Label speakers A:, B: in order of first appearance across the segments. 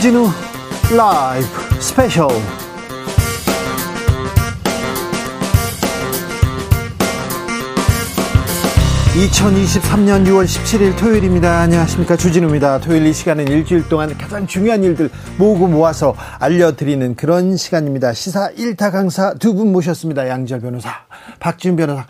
A: 주진우 라이브 스페셜 2023년 6월 17일 토요일입니다. 안녕하십니까. 주진우입니다. 토요일 이 시간은 일주일 동안 가장 중요한 일들 모으고 모아서 알려드리는 그런 시간입니다. 시사 1타 강사 두 분 모셨습니다. 양지열 변호사, 박지훈 변호사.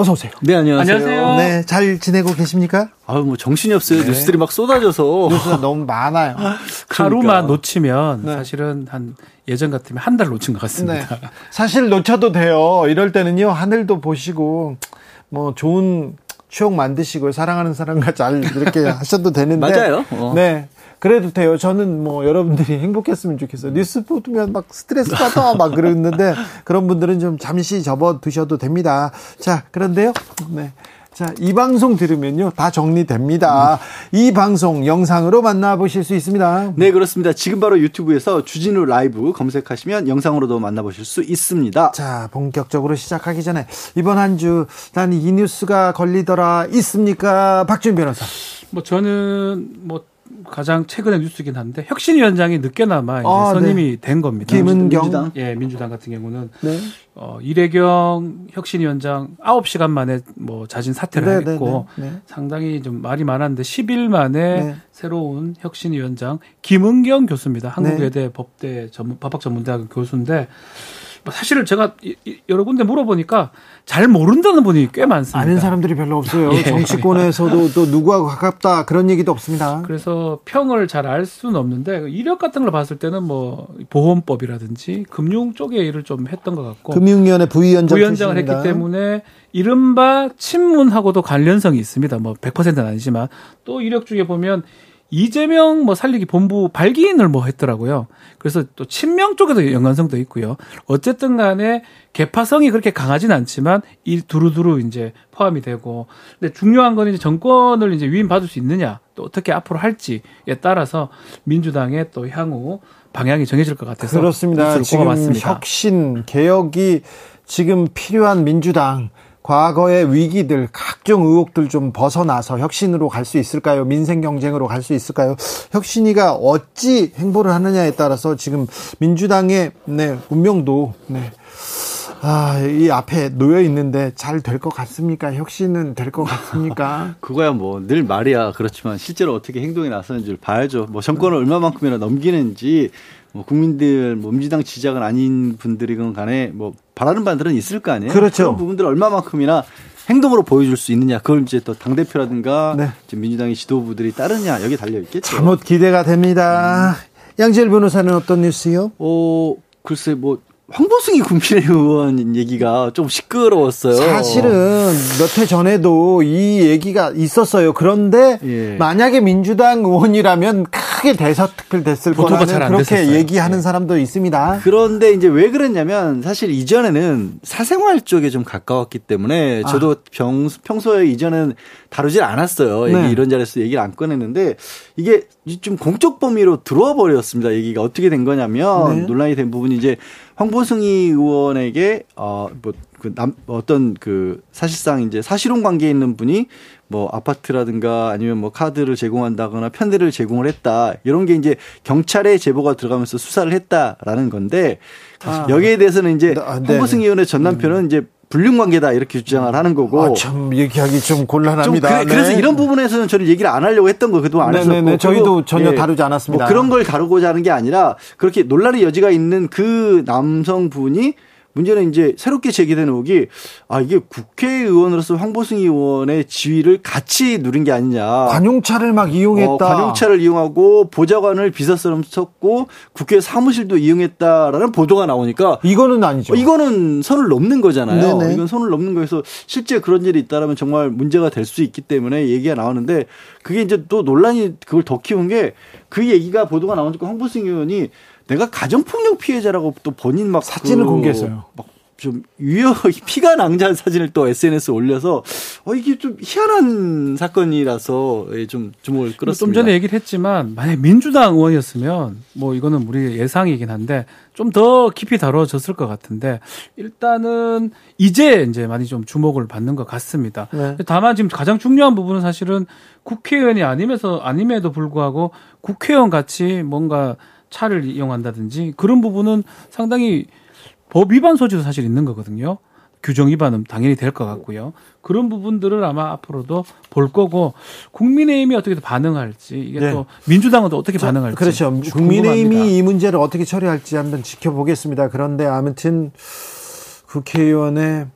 A: 어서 오세요.
B: 네, 안녕하세요.
C: 안녕하세요.
A: 네, 잘 지내고 계십니까?
B: 아유, 뭐 정신이 없어요. 네. 뉴스들이 막 쏟아져서.
A: 뉴스가 너무 많아요.
C: 하루만
B: 그러니까.
C: 놓치면
A: 네.
C: 사실은 한 예전 같으면 한 달 놓친 것 같습니다.
A: 네. 사실 놓쳐도 돼요. 이럴 때는요, 하늘도 보시고, 뭐, 좋은 추억 만드시고, 사랑하는 사람과 잘 이렇게 하셔도 되는데.
B: 맞아요. 어.
A: 네. 그래도 돼요. 저는 뭐, 여러분들이 행복했으면 좋겠어요. 뉴스 보면 막 스트레스 받아, 막 그러는데, 그런 분들은 좀 잠시 접어 두셔도 됩니다. 자, 그런데요. 네. 자, 이 방송 들으면요, 다 정리됩니다. 이 방송 영상으로 만나보실 수 있습니다.
B: 네, 그렇습니다. 지금 바로 유튜브에서 주진우 라이브 검색하시면 영상으로도 만나보실 수 있습니다.
A: 자, 본격적으로 시작하기 전에 이번 한 주 난 이 뉴스가 걸리더라 있습니까? 박준 변호사.
C: 뭐 저는 뭐 가장 최근의 뉴스이긴 한데 혁신위원장이 늦게나마 이제
A: 아,
C: 선임이 된 겁니다.
A: 김은경.
B: 민주당.
C: 예, 민주당 같은 경우는
A: 네.
C: 어, 이래경 혁신위원장 9시간 만에 뭐 자진 사퇴를
A: 네,
C: 했고
A: 네, 네.
C: 상당히 좀 말이 많았는데 10일 만에
A: 네.
C: 새로운 혁신위원장 김은경 교수입니다.
A: 네.
C: 한국외대 법대 전문 법학 전문대학 교수인데 뭐 사실은 제가 여러 군데 물어보니까 잘 모른다는 분이 꽤 많습니다.
A: 아는 사람들이 별로 없어요.
C: 예.
A: 정치권에서도 또 누구하고 가깝다 그런 얘기도 없습니다.
C: 그래서 평을 잘 알 수는 없는데 이력 같은 걸 봤을 때는 뭐 보험법이라든지 금융 쪽에 일을 좀 했던 것 같고
A: 금융위원회 부위원장
C: 부위원장을. 했기 때문에 이른바 친문하고도 관련성이 있습니다. 뭐 100%는 아니지만 또 이력 중에 보면 이재명 뭐 살리기 본부 발기인을 뭐 했더라고요. 그래서 또 친명 쪽에도 연관성도 있고요. 어쨌든 간에 개파성이 그렇게 강하진 않지만 이 두루두루 이제 포함이 되고 근데 중요한 건 이제 정권을 이제 위임 받을 수 있느냐 또 어떻게 앞으로 할지에 따라서 민주당의 또 향후 방향이 정해질 것 같아서
A: 그렇습니다. 지금
C: 뽑아봤습니다.
A: 혁신 개혁이 지금 필요한 민주당 과거의 위기들 각종 의혹들 좀 벗어나서 혁신으로 갈 수 있을까요? 민생 경쟁으로 갈 수 있을까요? 혁신이가 어찌 행보를 하느냐에 따라서 지금 민주당의 네, 운명도 네. 아, 이 앞에 놓여 있는데 잘 될 것 같습니까? 혁신은 될 것 같습니까?
B: 그거야 뭐 늘 말이야 그렇지만 실제로 어떻게 행동에 나서는지를 봐야죠. 뭐 정권을 얼마만큼이나 넘기는지 뭐 국민들 뭐 민주당 지지자가 아닌 분들이건 간에 뭐 바라는 바들은 있을 거 아니에요.
A: 그렇죠.
B: 그런 부분들을 얼마만큼이나 행동으로 보여줄 수 있느냐. 그걸 이제 또 당 대표라든가
A: 네.
B: 민주당의 지도부들이 따르냐 여기 달려 있겠죠.
A: 잘못 기대가 됩니다. 양지열 변호사는 어떤 뉴스요?
B: 어 글쎄 뭐 황보승이 국민의원 얘기가 좀 시끄러웠어요.
A: 사실은 몇 해 전에도 이 얘기가 있었어요. 그런데
B: 예.
A: 만약에 민주당 의원이라면 크게 대서특필 됐을 거라는
C: 잘안
A: 그렇게
C: 됐었어요.
A: 얘기하는
C: 예.
A: 사람도 있습니다.
B: 그런데 이제 왜 그랬냐면 사실 이전에는 사생활 쪽에 좀 가까웠기 때문에 저도 평, 평소에 이전은 다루질 않았어요. 얘기
A: 네.
B: 이런 자리에서 얘기를 안 꺼냈는데 이게 좀 공적 범위로 들어와 버렸습니다. 얘기가 어떻게 된 거냐면
A: 네.
B: 논란이 된 부분이 이제 황보승희 의원에게 어뭐그남 어떤 그 사실상 이제 사실혼 관계에 있는 분이 뭐 아파트라든가 아니면 뭐 카드를 제공한다거나 편대를 제공을 했다 이런 게 이제 경찰에 제보가 들어가면서 수사를 했다라는 건데
A: 아.
B: 여기에 대해서는 이제
A: 아, 네.
B: 황보승 의원의 전 남편은 이제 불륜 관계다 이렇게 주장을 하는 거고
A: 아, 참 얘기하기
B: 좀좀
A: 곤란합니다.
B: 그래, 서
A: 네.
B: 이런 부분에서는 저는 얘기를 안 하려고 했던 거 그동안 안
A: 네,
B: 했었고
A: 네, 네. 저희도 전혀 다루지 않았습니다.
B: 뭐 그런 걸 다루고자 하는 게 아니라 그렇게 논란의 여지가 있는 그 남성분이 문제는 이제 새롭게 제기된 의혹이 아 이게 국회의원으로서 황보승 의원의 지위를 같이 누린 게 아니냐.
A: 관용차를 막 이용했다.
B: 어, 관용차를 이용하고 보좌관을 비서처럼 썼고 국회 사무실도 이용했다라는 보도가 나오니까
A: 이거는 아니죠.
B: 어, 이거는 선을 넘는 거잖아요.
A: 네네.
B: 이건 선을 넘는 거에서 실제 그런 일이 있다라면 정말 문제가 될 수 있기 때문에 얘기가 나오는데 그게 이제 또 논란이 그걸 더 키운 게 그 얘기가 보도가 나오니까 황보승 의원이 내가 가정폭력 피해자라고 또 본인 막
A: 사진을
B: 그
A: 공개했어요.
B: 막 좀 유효 피가 낭자한 사진을 또 SNS에 올려서 어 이게 좀 희한한 사건이라서 예, 좀 주목을 끌었습니다.
C: 좀 전에 얘기를 했지만 만약 민주당 의원이었으면 뭐 이거는 우리 예상이긴 한데 좀 더 깊이 다뤄졌을 것 같은데 일단은 이제 이제 많이 좀 주목을 받는 것 같습니다.
A: 네.
C: 다만 지금 가장 중요한 부분은 사실은 국회의원이 아니면서 아님에도 불구하고 국회의원 같이 뭔가 차를 이용한다든지 그런 부분은 상당히 법 위반 소지도 사실 있는 거거든요. 규정 위반은 당연히 될 것 같고요. 그런 부분들을 아마 앞으로도 볼 거고 국민의힘이 어떻게 반응할지 이게
A: 네.
C: 또 민주당은 또 어떻게 반응할지
A: 그렇죠.
C: 궁금합니다.
A: 국민의힘이 이 문제를 어떻게 처리할지 한번 지켜보겠습니다. 그런데 아무튼 국회의원의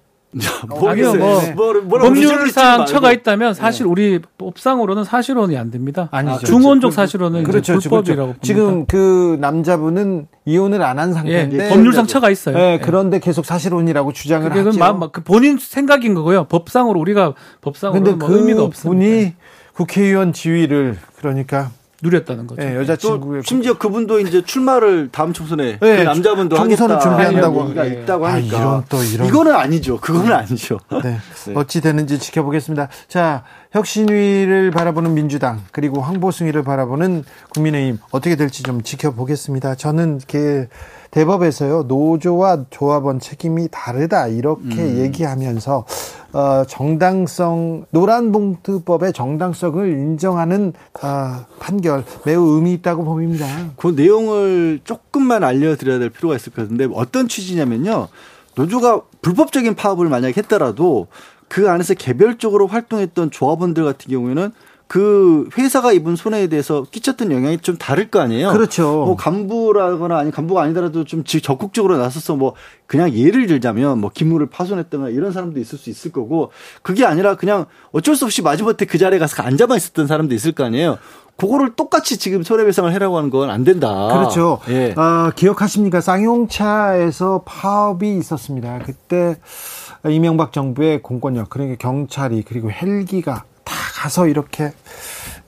C: 아니요, 뭐 법률상 처가 있다면 사실 우리 법상으로는 사실혼이 안 됩니다.
A: 아니죠.
C: 중원적 사실혼은 이제
A: 그렇죠.
C: 불법이라고 봅니다.
A: 지금 그 남자분은 이혼을 안한
C: 예,
A: 상태인데
C: 법률상 처가 있어요.
A: 네,
C: 예.
A: 그런데 계속 사실혼이라고 주장을 하죠.
C: 마, 그 본인 생각인 거고요. 법상으로 우리가 법상으로
A: 근데 뭐그
C: 의미가 없습니다.
A: 분이 국회의원 지위를 그러니까
C: 누렸다는 거죠.
A: 예,
B: 또
A: 여자친구의
B: 심지어 그분도 이제 출마를 다음 총선에
A: 네,
B: 그 남자분도
A: 총선을 준비한다고
B: 얘기가
C: 예.
B: 있다고
A: 아,
B: 하니까
A: 이런 또 이런.
B: 이거는 아니죠. 그거는 아니죠.
A: 네.
B: 네.
A: 어찌 되는지 지켜보겠습니다. 자, 혁신위를 바라보는 민주당 그리고 황보승위를 바라보는 국민의힘 어떻게 될지 좀 지켜보겠습니다. 저는 그 대법에서요 노조와 조합원 책임이 다르다 이렇게
B: 음.
A: 얘기하면서 어, 정당성 노란봉투법의 정당성을 인정하는 어, 판결 매우 의미 있다고 봅니다.
B: 그 내용을 조금만 알려드려야 될 필요가 있을 것 같은데 어떤 취지냐면요. 노조가 불법적인 파업을 만약에 했더라도 그 안에서 개별적으로 활동했던 조합원들 같은 경우에는 그 회사가 입은 손해에 대해서 끼쳤던 영향이 좀 다를 거 아니에요.
A: 그렇죠.
B: 뭐 간부라거나 아니 간부가 아니더라도 좀 지- 적극적으로 나서서 뭐 그냥 예를 들자면 뭐 기물을 파손했거나 이런 사람도 있을 수 있을 거고 그게 아니라 그냥 어쩔 수 없이 마지못해 그 자리에 가서 앉아만 있었던 사람도 있을 거 아니에요. 그거를 똑같이 지금 손해배상을 해라고 하는 건 안 된다.
A: 그렇죠.
B: 예.
A: 어, 기억하십니까? 쌍용차에서 파업이 있었습니다. 그때 이명박 정부의 공권력, 그러니까 경찰이 그리고 헬기가 다 가서 이렇게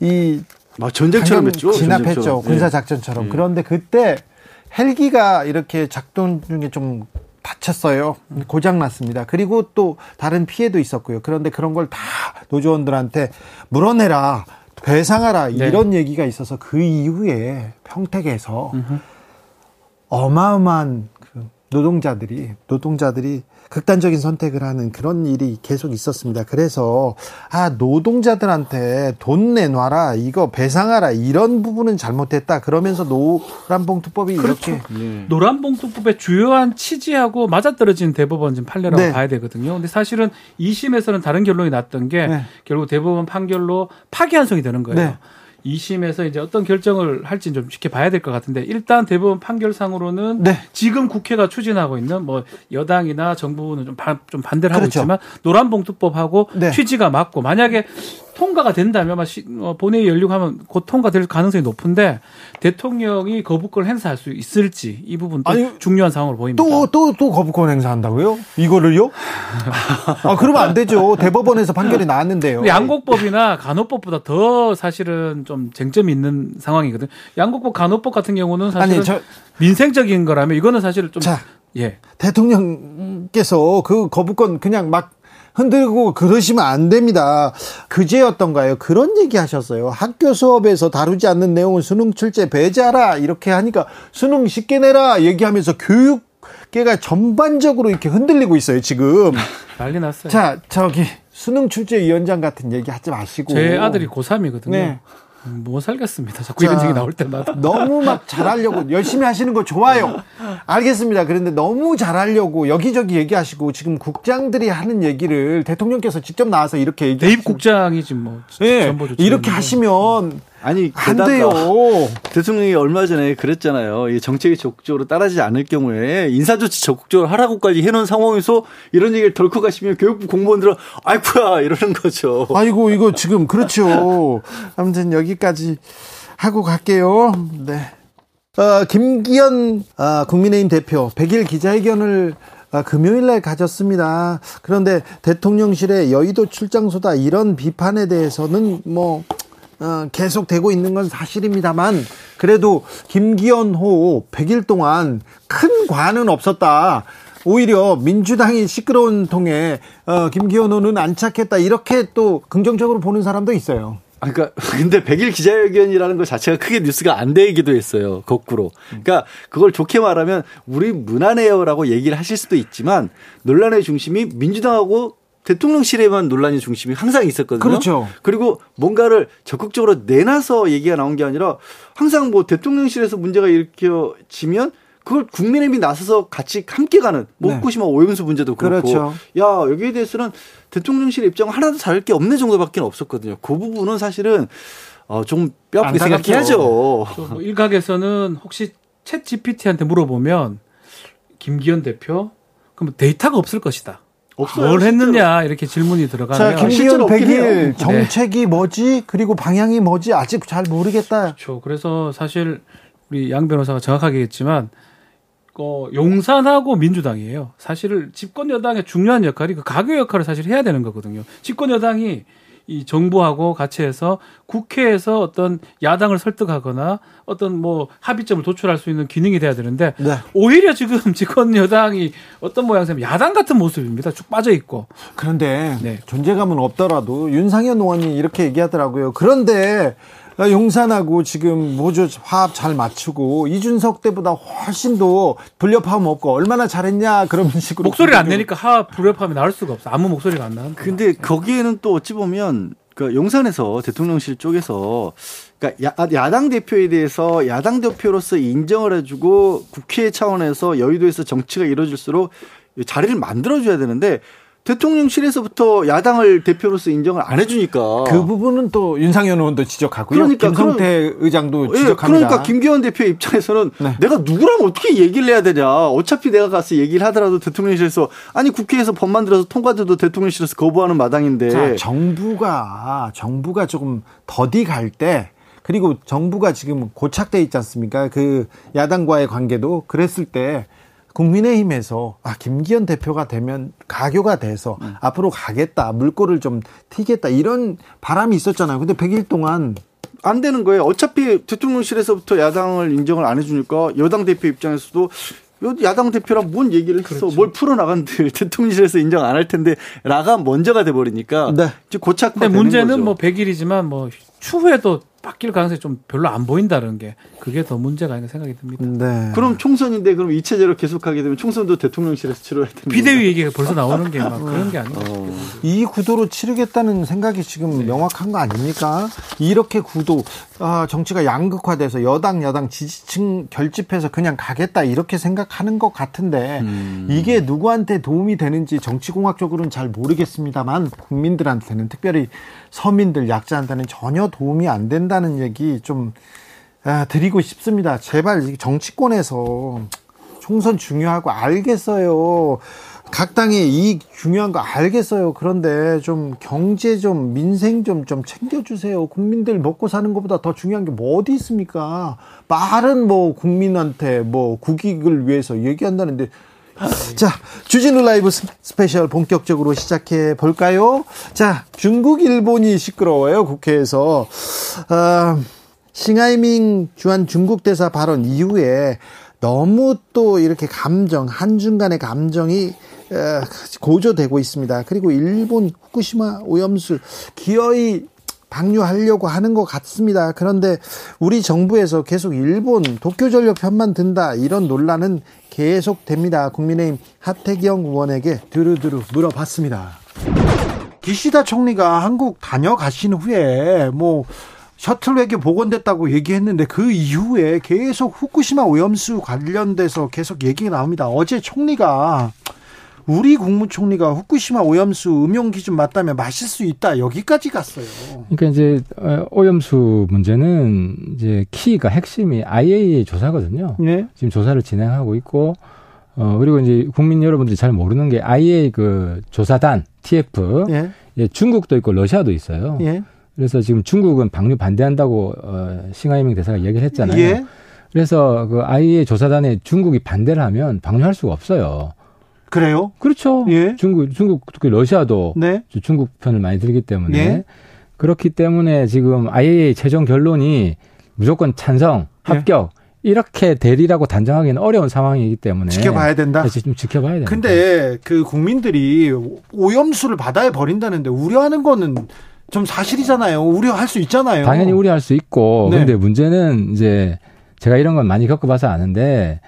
A: 이
B: 막 전쟁처럼 했죠.
A: 진압했죠.
B: 전쟁처럼.
A: 군사
B: 예.
A: 작전처럼. 그런데 그때 헬기가 이렇게 작동 중에 좀 다쳤어요. 고장 났습니다. 그리고 또 다른 피해도 있었고요. 그런데 그런 걸 다 노조원들한테 물어내라, 배상하라
C: 네.
A: 이런 얘기가 있어서 그 이후에 평택에서 어마어마한 그 노동자들이 노동자들이 극단적인 선택을 하는 그런 일이 계속 있었습니다. 그래서 아 노동자들한테 돈 내놔라 이거 배상하라 이런 부분은 잘못됐다. 그러면서 노란봉투법이
C: 그렇죠.
A: 이렇게
B: 예.
C: 노란봉투법의 주요한 취지하고 맞아떨어진 대법원 지금 판례라고
A: 네.
C: 봐야 되거든요. 근데 사실은 2심에서는 다른 결론이 났던 게
A: 네.
C: 결국 대법원 판결로 파기환송이 되는 거예요.
A: 네.
C: 2심에서 이제 어떤 결정을 할지 좀 지켜봐야 될 것 같은데 일단 대법원 판결상으로는
A: 네.
C: 지금 국회가 추진하고 있는 뭐 여당이나 정부는 좀, 반, 좀 반대를 하고
A: 그렇죠.
C: 있지만 노란봉투법하고
A: 네.
C: 취지가 맞고 만약에 통과가 된다면 시- 어, 본회의 열리고 하면 곧 통과될 가능성이 높은데 대통령이 거부권을 행사할 수 있을지 이 부분도
A: 아니,
C: 중요한 상황으로 보입니다.
A: 또 또 또 거부권 행사한다고요? 이거를요? 아 그러면 안 되죠. 대법원에서 판결이 나왔는데요.
C: 양곡법이나 간호법보다 더 사실은 좀 쟁점이 있는 상황이거든요. 양곡법, 간호법 같은 경우는 사실은
A: 아니 저
C: 민생적인 거라면 이거는 사실은 좀
A: 자.
C: 예.
A: 대통령께서 그 거부권 그냥 막 흔들고 그러시면 안 됩니다. 그제였던가요? 그런 얘기 하셨어요. 학교 수업에서 다루지 않는 내용은 수능 출제 배제하라. 이렇게 하니까 수능 쉽게 내라. 얘기하면서 교육계가 전반적으로 이렇게 흔들리고 있어요, 지금.
C: 난리 났어요.
A: 자, 저기 수능 출제 위원장 같은 얘기 하지 마시고.
C: 제 아들이 고3이거든요.
A: 네.
C: 못 살겠습니다. 자꾸 이런
A: 자,
C: 얘기 나올 때마다.
A: 너무 막 잘하려고 열심히 하시는 거 좋아요. 알겠습니다. 그런데 너무 잘하려고 여기저기 얘기하시고 지금 국장들이 하는 얘기를 대통령께서 직접 나와서 이렇게 얘기
C: 대입 국장이지 뭐.
A: 예,
C: 전부
A: 이렇게 하시면
B: 아니
A: 안 돼요.
B: 대통령이 얼마 전에 그랬잖아요. 이 정책이 적극적으로 따라지지 않을 경우에 인사조치 적극적으로 하라고까지 해놓은 상황에서 이런 얘기를 덜컥 하시면 교육부 공무원들은 아이쿠야 이러는 거죠.
A: 아이고 이거 지금 그렇죠. 아무튼 여기까지 하고 갈게요. 네. 어, 김기현 아, 국민의힘 대표 100일 기자회견을 아, 금요일 날 가졌습니다. 그런데 대통령실의 여의도 출장소다 이런 비판에 대해서는 뭐 어, 계속되고 있는 건 사실입니다만 그래도 김기현호 100일 동안 큰 과는 없었다. 오히려 민주당이 시끄러운 통에 어, 김기현 의원은 안착했다 이렇게 또 긍정적으로 보는 사람도 있어요.
B: 아, 그러니까 근데 100일 기자회견이라는 것 자체가 크게 뉴스가 안 되기도 했어요. 거꾸로. 그러니까 그걸 좋게 말하면 우리 무난해요라고 얘기를 하실 수도 있지만 논란의 중심이 민주당하고 대통령실에만 논란의 중심이 항상 있었거든요.
A: 그렇죠.
B: 그리고 뭔가를 적극적으로 내놔서 얘기가 나온 게 아니라 항상 뭐 대통령실에서 문제가 일으켜지면 그걸 국민의힘이 나서서 같이 함께 가는 뭐
A: 네.
B: 후쿠시마 오염수 문제도 그렇고
A: 그렇죠.
B: 야 여기에 대해서는 대통령실 입장 하나도 다를 게 없는 정도밖에 없었거든요. 그 부분은 사실은 어 좀 뼈아프게
A: 안타깝죠.
B: 생각해야죠.
C: 뭐 일각에서는 혹시 챗 GPT한테 물어보면 김기현 대표 그럼 데이터가 없을 것이다.
B: 없어요,
C: 뭘
B: 실제로.
C: 했느냐 이렇게 질문이
A: 자,
C: 들어가면
B: 실제로
A: 김기현
B: 없긴 해요.
A: 100일
B: 네.
A: 정책이 뭐지? 그리고 방향이 뭐지? 아직 잘 모르겠다.
C: 그렇죠. 그래서 사실 우리 양 변호사가 정확하게 했지만 어, 용산하고 민주당이에요. 사실 집권 여당의 중요한 역할이 그 가교 역할을 사실 해야 되는 거거든요. 집권 여당이 이 정부하고 같이 해서 국회에서 어떤 야당을 설득하거나 어떤 뭐 합의점을 도출할 수 있는 기능이 돼야 되는데
A: 네.
C: 오히려 지금 집권 여당이 어떤 모양새면 야당 같은 모습입니다. 쭉 빠져 있고.
A: 그런데
C: 네.
A: 존재감은 없더라도 윤상현 의원이 이렇게 얘기하더라고요. 그런데 용산하고 지금 모조 화합 잘 맞추고 이준석 때보다 훨씬 더 불협화음 없고 얼마나 잘했냐 그런 식으로
C: 목소리를 안 내니까 하 불협화음이 나올 수가 없어. 아무 목소리가 안 나는.
B: 근데 거기에는 또 어찌 보면 그 용산에서 대통령실 쪽에서 그러니까 야, 야당 대표에 대해서 야당 대표로서 인정을 해주고 국회 차원에서 여의도에서 정치가 이루어질수록 자리를 만들어줘야 되는데 대통령실에서부터 야당을 대표로서 인정을 안 해주니까
A: 그 부분은 또 윤상현 의원도 지적하고요.
B: 그러니까
A: 김성태 의장도
B: 예,
A: 지적합니다.
B: 그러니까 김기현 대표 입장에서는
A: 네.
B: 내가 누구랑 어떻게 얘기를 해야 되냐. 어차피 내가 가서 얘기를 하더라도 대통령실에서 아니 국회에서 법 만들어서 통과돼도 대통령실에서 거부하는 마당인데
A: 자, 정부가 정부가 조금 더디 갈 때 그리고 정부가 지금 고착돼 있지 않습니까? 그 야당과의 관계도 그랬을 때 국민의힘에서 아 김기현 대표가 되면 가교가 돼서
B: 음.
A: 앞으로 가겠다 물꼬를 좀 튀겠다 이런 바람이 있었잖아요. 근데 100일 동안
B: 안 되는 거예요. 어차피 대통령실에서부터 야당을 인정을 안 해주니까 여당 대표 입장에서도 야당 대표랑 뭔 얘기를 했어.
C: 그렇죠.
B: 뭘 풀어나간들 대통령실에서 인정 안 할 텐데 라가 먼저가 돼버리니까
A: 네.
B: 이제 고착화
C: 근데
B: 되는
C: 문제는
B: 거죠.
C: 뭐 100일이지만 뭐 추후에도 바뀔 가능성이 좀 별로 안 보인다는 게 그게 더 문제가 아닌가 생각이 듭니다.
A: 네.
B: 그럼 총선인데 그럼 이체제로 계속하게 되면 총선도 대통령실에서 치러야 되는
C: 비대위 얘기가 벌써 나오는 게 막 그런 게 아니에요.
B: 어.
A: 이 구도로 치르겠다는 생각이 지금
C: 네.
A: 명확한 거 아닙니까? 이렇게 구도 아, 정치가 양극화돼서 여당 여당 지지층 결집해서 그냥 가겠다 이렇게 생각하는 것 같은데
B: 음.
A: 이게 누구한테 도움이 되는지 정치공학적으로는 잘 모르겠습니다만 국민들한테는 특별히 서민들 약자한테는 전혀 도움이 안 된다는 얘기 좀 아, 드리고 싶습니다. 제발 이 정치권에서 총선 중요하고 알겠어요. 각 당의 이익 중요한 거 알겠어요. 그런데 좀 경제 좀 민생 좀 좀 챙겨주세요. 국민들 먹고 사는 것보다 더 중요한 게 뭐 어디 있습니까? 말은 뭐 국민한테 뭐 국익을 위해서 얘기한다는데 자, 주진우 라이브 스- 스페셜 본격적으로 시작해 볼까요? 자, 중국, 일본이 시끄러워요, 국회에서. 아, 싱하이밍 주한 중국 대사 발언 이후에 너무 또 이렇게 감정, 한중간의 감정이 어, 고조되고 있습니다. 그리고 일본 후쿠시마 오염수 기어이 방류하려고 하는 것 같습니다. 그런데 우리 정부에서 계속 일본 도쿄전력 편만 든다 이런 논란은 계속됩니다. 국민의힘 하태경 의원에게 두루두루 물어봤습니다. 기시다 총리가 한국 다녀가신 후에 뭐 셔틀 외교 복원됐다고 얘기했는데 그 이후에 계속 후쿠시마 오염수 관련돼서 계속 얘기가 나옵니다. 어제 총리가 우리 국무총리가 후쿠시마 오염수 음용 기준 맞다면 마실 수 있다 여기까지 갔어요.
D: 그러니까 이제 어, 오염수 문제는 이제 키가 핵심이 IAEA 조사거든요.
A: 예.
D: 지금 조사를 진행하고 있고 어 그리고 이제 국민 여러분들이 잘 모르는 게 IAEA 그 조사단 TF
A: 예.
D: 예, 중국도 있고 러시아도 있어요.
A: 예.
D: 그래서 지금 중국은 방류 반대한다고 어 싱하이밍 대사가 얘기를 했잖아요.
A: 예.
D: 그래서 그 IAEA 조사단에 중국이 반대를 하면 방류할 수가 없어요.
A: 그래요?
D: 그렇죠.
A: 예.
D: 중국 중국 특히 러시아도
A: 네.
D: 중국 편을 많이 들기 때문에
A: 예.
D: 그렇기 때문에 지금 IAEA 최종 결론이 무조건 찬성,
A: 예.
D: 합격 이렇게 대리라고 단정하기는 어려운 상황이기 때문에
A: 지켜봐야 된다.
D: 그래서 좀 지켜봐야 된다.
A: 근데 그 국민들이 오염수를 바다에 버린다는데 우려하는 거는 좀 사실이잖아요. 우려할 수 있잖아요.
D: 당연히 우려할 수 있고
A: 네.
D: 근데 문제는 이제 제가 이런 건 많이 겪어봐서 아는데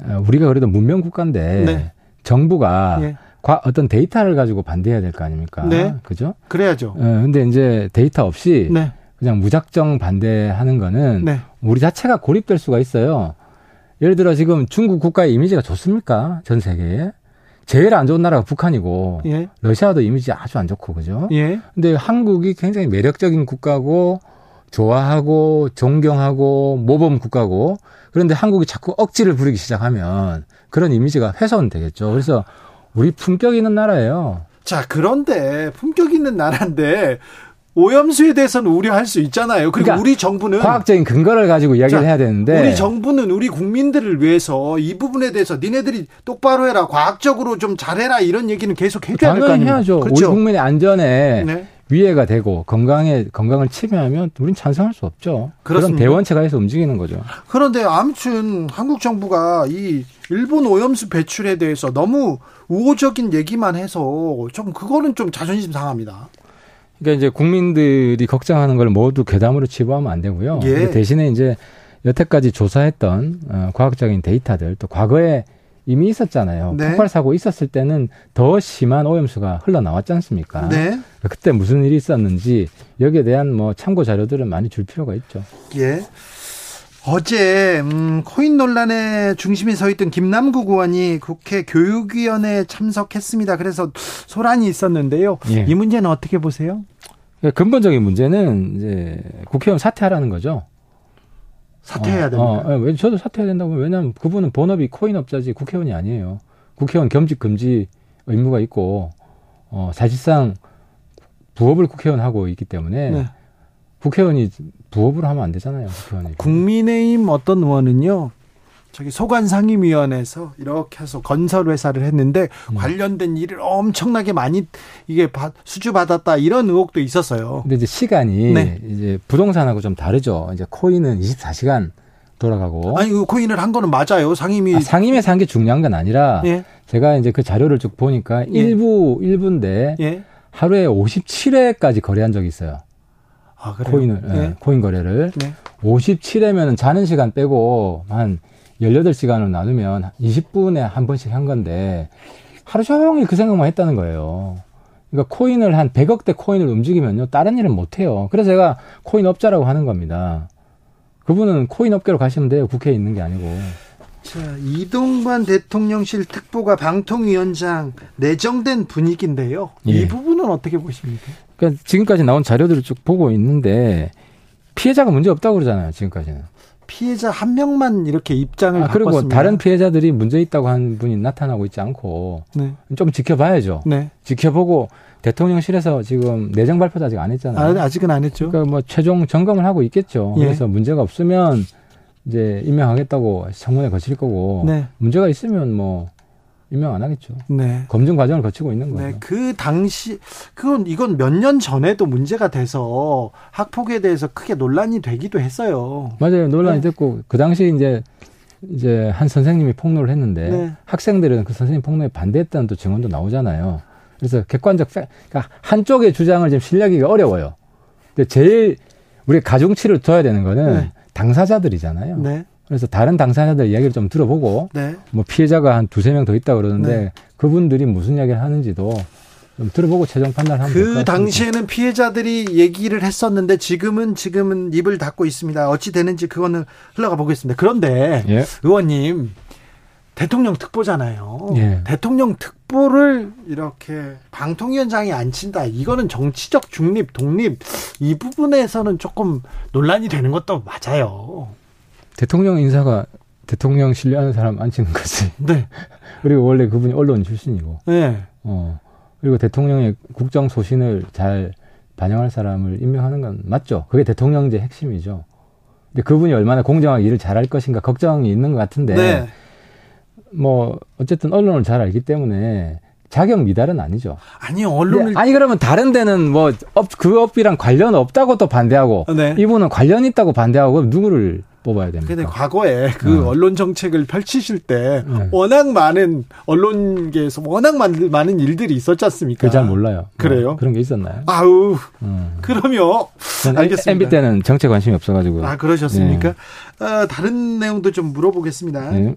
D: 어, 우리가 그래도 문명 국가인데
A: 네.
D: 정부가
A: 예.
D: 과- 어떤 데이터를 가지고 반대해야 될 거 아닙니까?
A: 네.
D: 그죠?
A: 그래야죠.
D: 어, 근데 이제 데이터 없이
A: 네.
D: 그냥 무작정 반대하는 거는
A: 네.
D: 우리 자체가 고립될 수가 있어요. 예를 들어 지금 중국 국가의 이미지가 좋습니까? 전 세계에. 제일 안 좋은 나라가 북한이고
A: 예.
D: 러시아도 이미지 아주 안 좋고 그죠?
A: 예.
D: 근데 한국이 굉장히 매력적인 국가고 좋아하고 존경하고 모범 국가고 그런데 한국이 자꾸 억지를 부리기 시작하면 그런 이미지가 훼손되겠죠. 그래서 우리 품격 있는 나라예요.
A: 자, 그런데 품격 있는 나라인데 오염수에 대해서는 우려할 수 있잖아요. 그리고
D: 그러니까
A: 우리 정부는
D: 과학적인 근거를 가지고 이야기를
A: 자,
D: 해야 되는데
A: 우리 정부는 우리 국민들을 위해서 이 부분에 대해서 니네들이 똑바로 해라, 과학적으로 좀 잘해라 이런 얘기는 계속 해줘야 될거
D: 당연히
A: 아닙니까?
D: 해야죠. 우리
A: 그렇죠?
D: 국민의 안전에
A: 네.
D: 위해가 되고 건강에 건강을 침해하면 우린 찬성할 수 없죠. 그런
A: 그렇습니다.
D: 대원체가 해서 움직이는 거죠.
A: 그런데 아무튼 한국 정부가 이 일본 오염수 배출에 대해서 너무 우호적인 얘기만 해서 좀 그거는 좀 자존심 상합니다.
D: 그러니까 이제 국민들이 걱정하는 걸 모두 괴담으로 치부하면 안 되고요.
A: 예.
D: 대신에 이제 여태까지 조사했던 어, 과학적인 데이터들 또 과거에 이미 있었잖아요.
A: 네.
D: 폭발 사고 있었을 때는 더 심한 오염수가 흘러나왔지 않습니까?
A: 네.
D: 그때 무슨 일이 있었는지 여기에 대한 뭐 참고 자료들을 많이 줄 필요가 있죠.
A: 예. 어제 음, 코인 논란의 중심에 서 있던 김남국 의원이 국회 교육위원회에 참석했습니다. 그래서 소란이 있었는데요.
D: 예.
A: 이 문제는 어떻게 보세요?
D: 그러니까 근본적인 문제는 이제 국회의원 사퇴하라는 거죠.
A: 사퇴해야
D: 어,
A: 됩니다.
D: 어, 왜 저도 사퇴해야 된다고 왜냐하면 그분은 본업이 코인 업자지 국회의원이 아니에요. 국회의원 겸직 금지 의무가 있고 어, 사실상 부업을 국회의원 하고 있기 때문에
A: 네.
D: 국회의원이 부업을 하면 안 되잖아요. 국회의원이.
A: 국민의힘 어떤 의원은요. 저기 소관 상임위원회에서 이렇게 해서 건설 회사를 했는데
D: 음.
A: 관련된 일을 엄청나게 많이 이게 받- 수주 받았다 이런 의혹도 있었어요.
D: 근데 이제 시간이
A: 네.
D: 이제 부동산하고 좀 다르죠. 이제 코인은 24시간 돌아가고
A: 아니 그 코인을 한 거는 맞아요. 상임위
D: 아, 상임에서 한 게 중요한 건 아니라
A: 예.
D: 제가 이제 그 자료를 쭉 보니까 일부 일부인데
A: 예.
D: 하루에 57회까지 거래한 적이 있어요.
A: 아, 그래요?
D: 코인을 예,
A: 예.
D: 코인 거래를
A: 네.
D: 57회면은 자는 시간 빼고 한 18시간을 나누면 20분에 한 번씩 한 건데 하루 종일 그 생각만 했다는 거예요. 그러니까 코인을 한 100억대 코인을 움직이면요. 다른 일은 못 해요. 그래서 제가 코인 업자라고 하는 겁니다. 그분은 코인 업계로 가시면 돼요. 국회에 있는 게 아니고.
A: 자, 이동관 대통령실 특보가 방통위원장 내정된 분위기인데요.
D: 예.
A: 이 부분은 어떻게 보십니까?
D: 그러니까 지금까지 나온 자료들을 쭉 보고 있는데 피해자가 문제 없다고 그러잖아요. 지금까지는.
A: 피해자 한 명만 이렇게 입장을
D: 아, 그리고
A: 바꿨습니다.
D: 다른 피해자들이 문제 있다고 한 분이 나타나고 있지 않고
A: 네.
D: 좀 지켜봐야죠.
A: 네.
D: 지켜보고 대통령실에서 지금 내정 발표도 아직 안 했잖아요.
A: 아, 아직은 안 했죠.
D: 그러니까 뭐 최종 점검을 하고 있겠죠.
A: 예.
D: 그래서 문제가 없으면 이제 임명하겠다고 청문회 거칠 거고
A: 네.
D: 문제가 있으면 뭐 임명 안 하겠죠.
A: 네.
D: 검증 과정을 거치고 있는 거죠.
A: 네, 그 당시 그건 이건 몇 년 전에도 문제가 돼서 학폭에 대해서 크게 논란이 되기도 했어요.
D: 맞아요. 논란이
A: 네.
D: 됐고 그 당시 이제 이제 한 선생님이 폭로를 했는데
A: 네.
D: 학생들은 그 선생님 폭로에 반대했다는 또 증언도 나오잖아요. 그래서 객관적 팩, 그러니까 한쪽의 주장을 지금 신뢰하기가 어려워요. 근데 제일 우리 가중치를 둬야 되는 거는
A: 네.
D: 당사자들이잖아요.
A: 네.
D: 그래서 다른 당사자들 이야기를 좀 들어보고
A: 네.
D: 뭐 피해자가 한 두세 명 더 있다 그러는데
A: 네.
D: 그분들이 무슨 이야기를 하는지도 좀 들어보고 최종 판단하면 될것
A: 그. 당시에는 피해자들이 얘기를 했었는데 지금은 지금은 입을 닫고 있습니다. 어찌 되는지 그거는 흘러가 보겠습니다. 그런데
D: 예.
A: 의원님 대통령 특보잖아요.
D: 예.
A: 대통령 특보를 이렇게 방통위원장이 안 친다. 이거는 정치적 중립, 독립 이 부분에서는 조금 논란이 되는 것도 맞아요.
D: 대통령 인사가 대통령 신뢰하는 사람 안 치는 거지.
A: 네.
D: 그리고 원래 그분이 언론 출신이고,
A: 네.
D: 어 그리고 대통령의 국정 소신을 잘 반영할 사람을 임명하는 건 맞죠. 그게 대통령제 핵심이죠. 근데 그분이 얼마나 공정하게 일을 잘할 것인가 걱정이 있는 것 같은데,
A: 네.
D: 뭐 어쨌든 언론을 잘 알기 때문에 자격 미달은 아니죠.
A: 아니 언론을
D: 아니 그러면 다른 데는 뭐 업 그 업이랑 관련 없다고 또 반대하고
A: 네.
D: 이분은 관련 있다고 반대하고 그럼 누구를 뽑아야 됩니까?
A: 근데 과거에 그
D: 어.
A: 언론 정책을 펼치실 때
D: 네.
A: 워낙 많은 언론계에서 워낙 많은, 많은 일들이 있었지 않습니까?
D: 그잘 몰라요.
A: 그래요?
D: 뭐 그런 게 있었나요?
A: 아우,
D: 음.
A: 그러면
D: 저는
A: 알겠습니다.
D: MB 때는 정책 관심이 없어가지고.
A: 아 그러셨습니까? 아, 다른 내용도 좀 물어보겠습니다.
D: 네.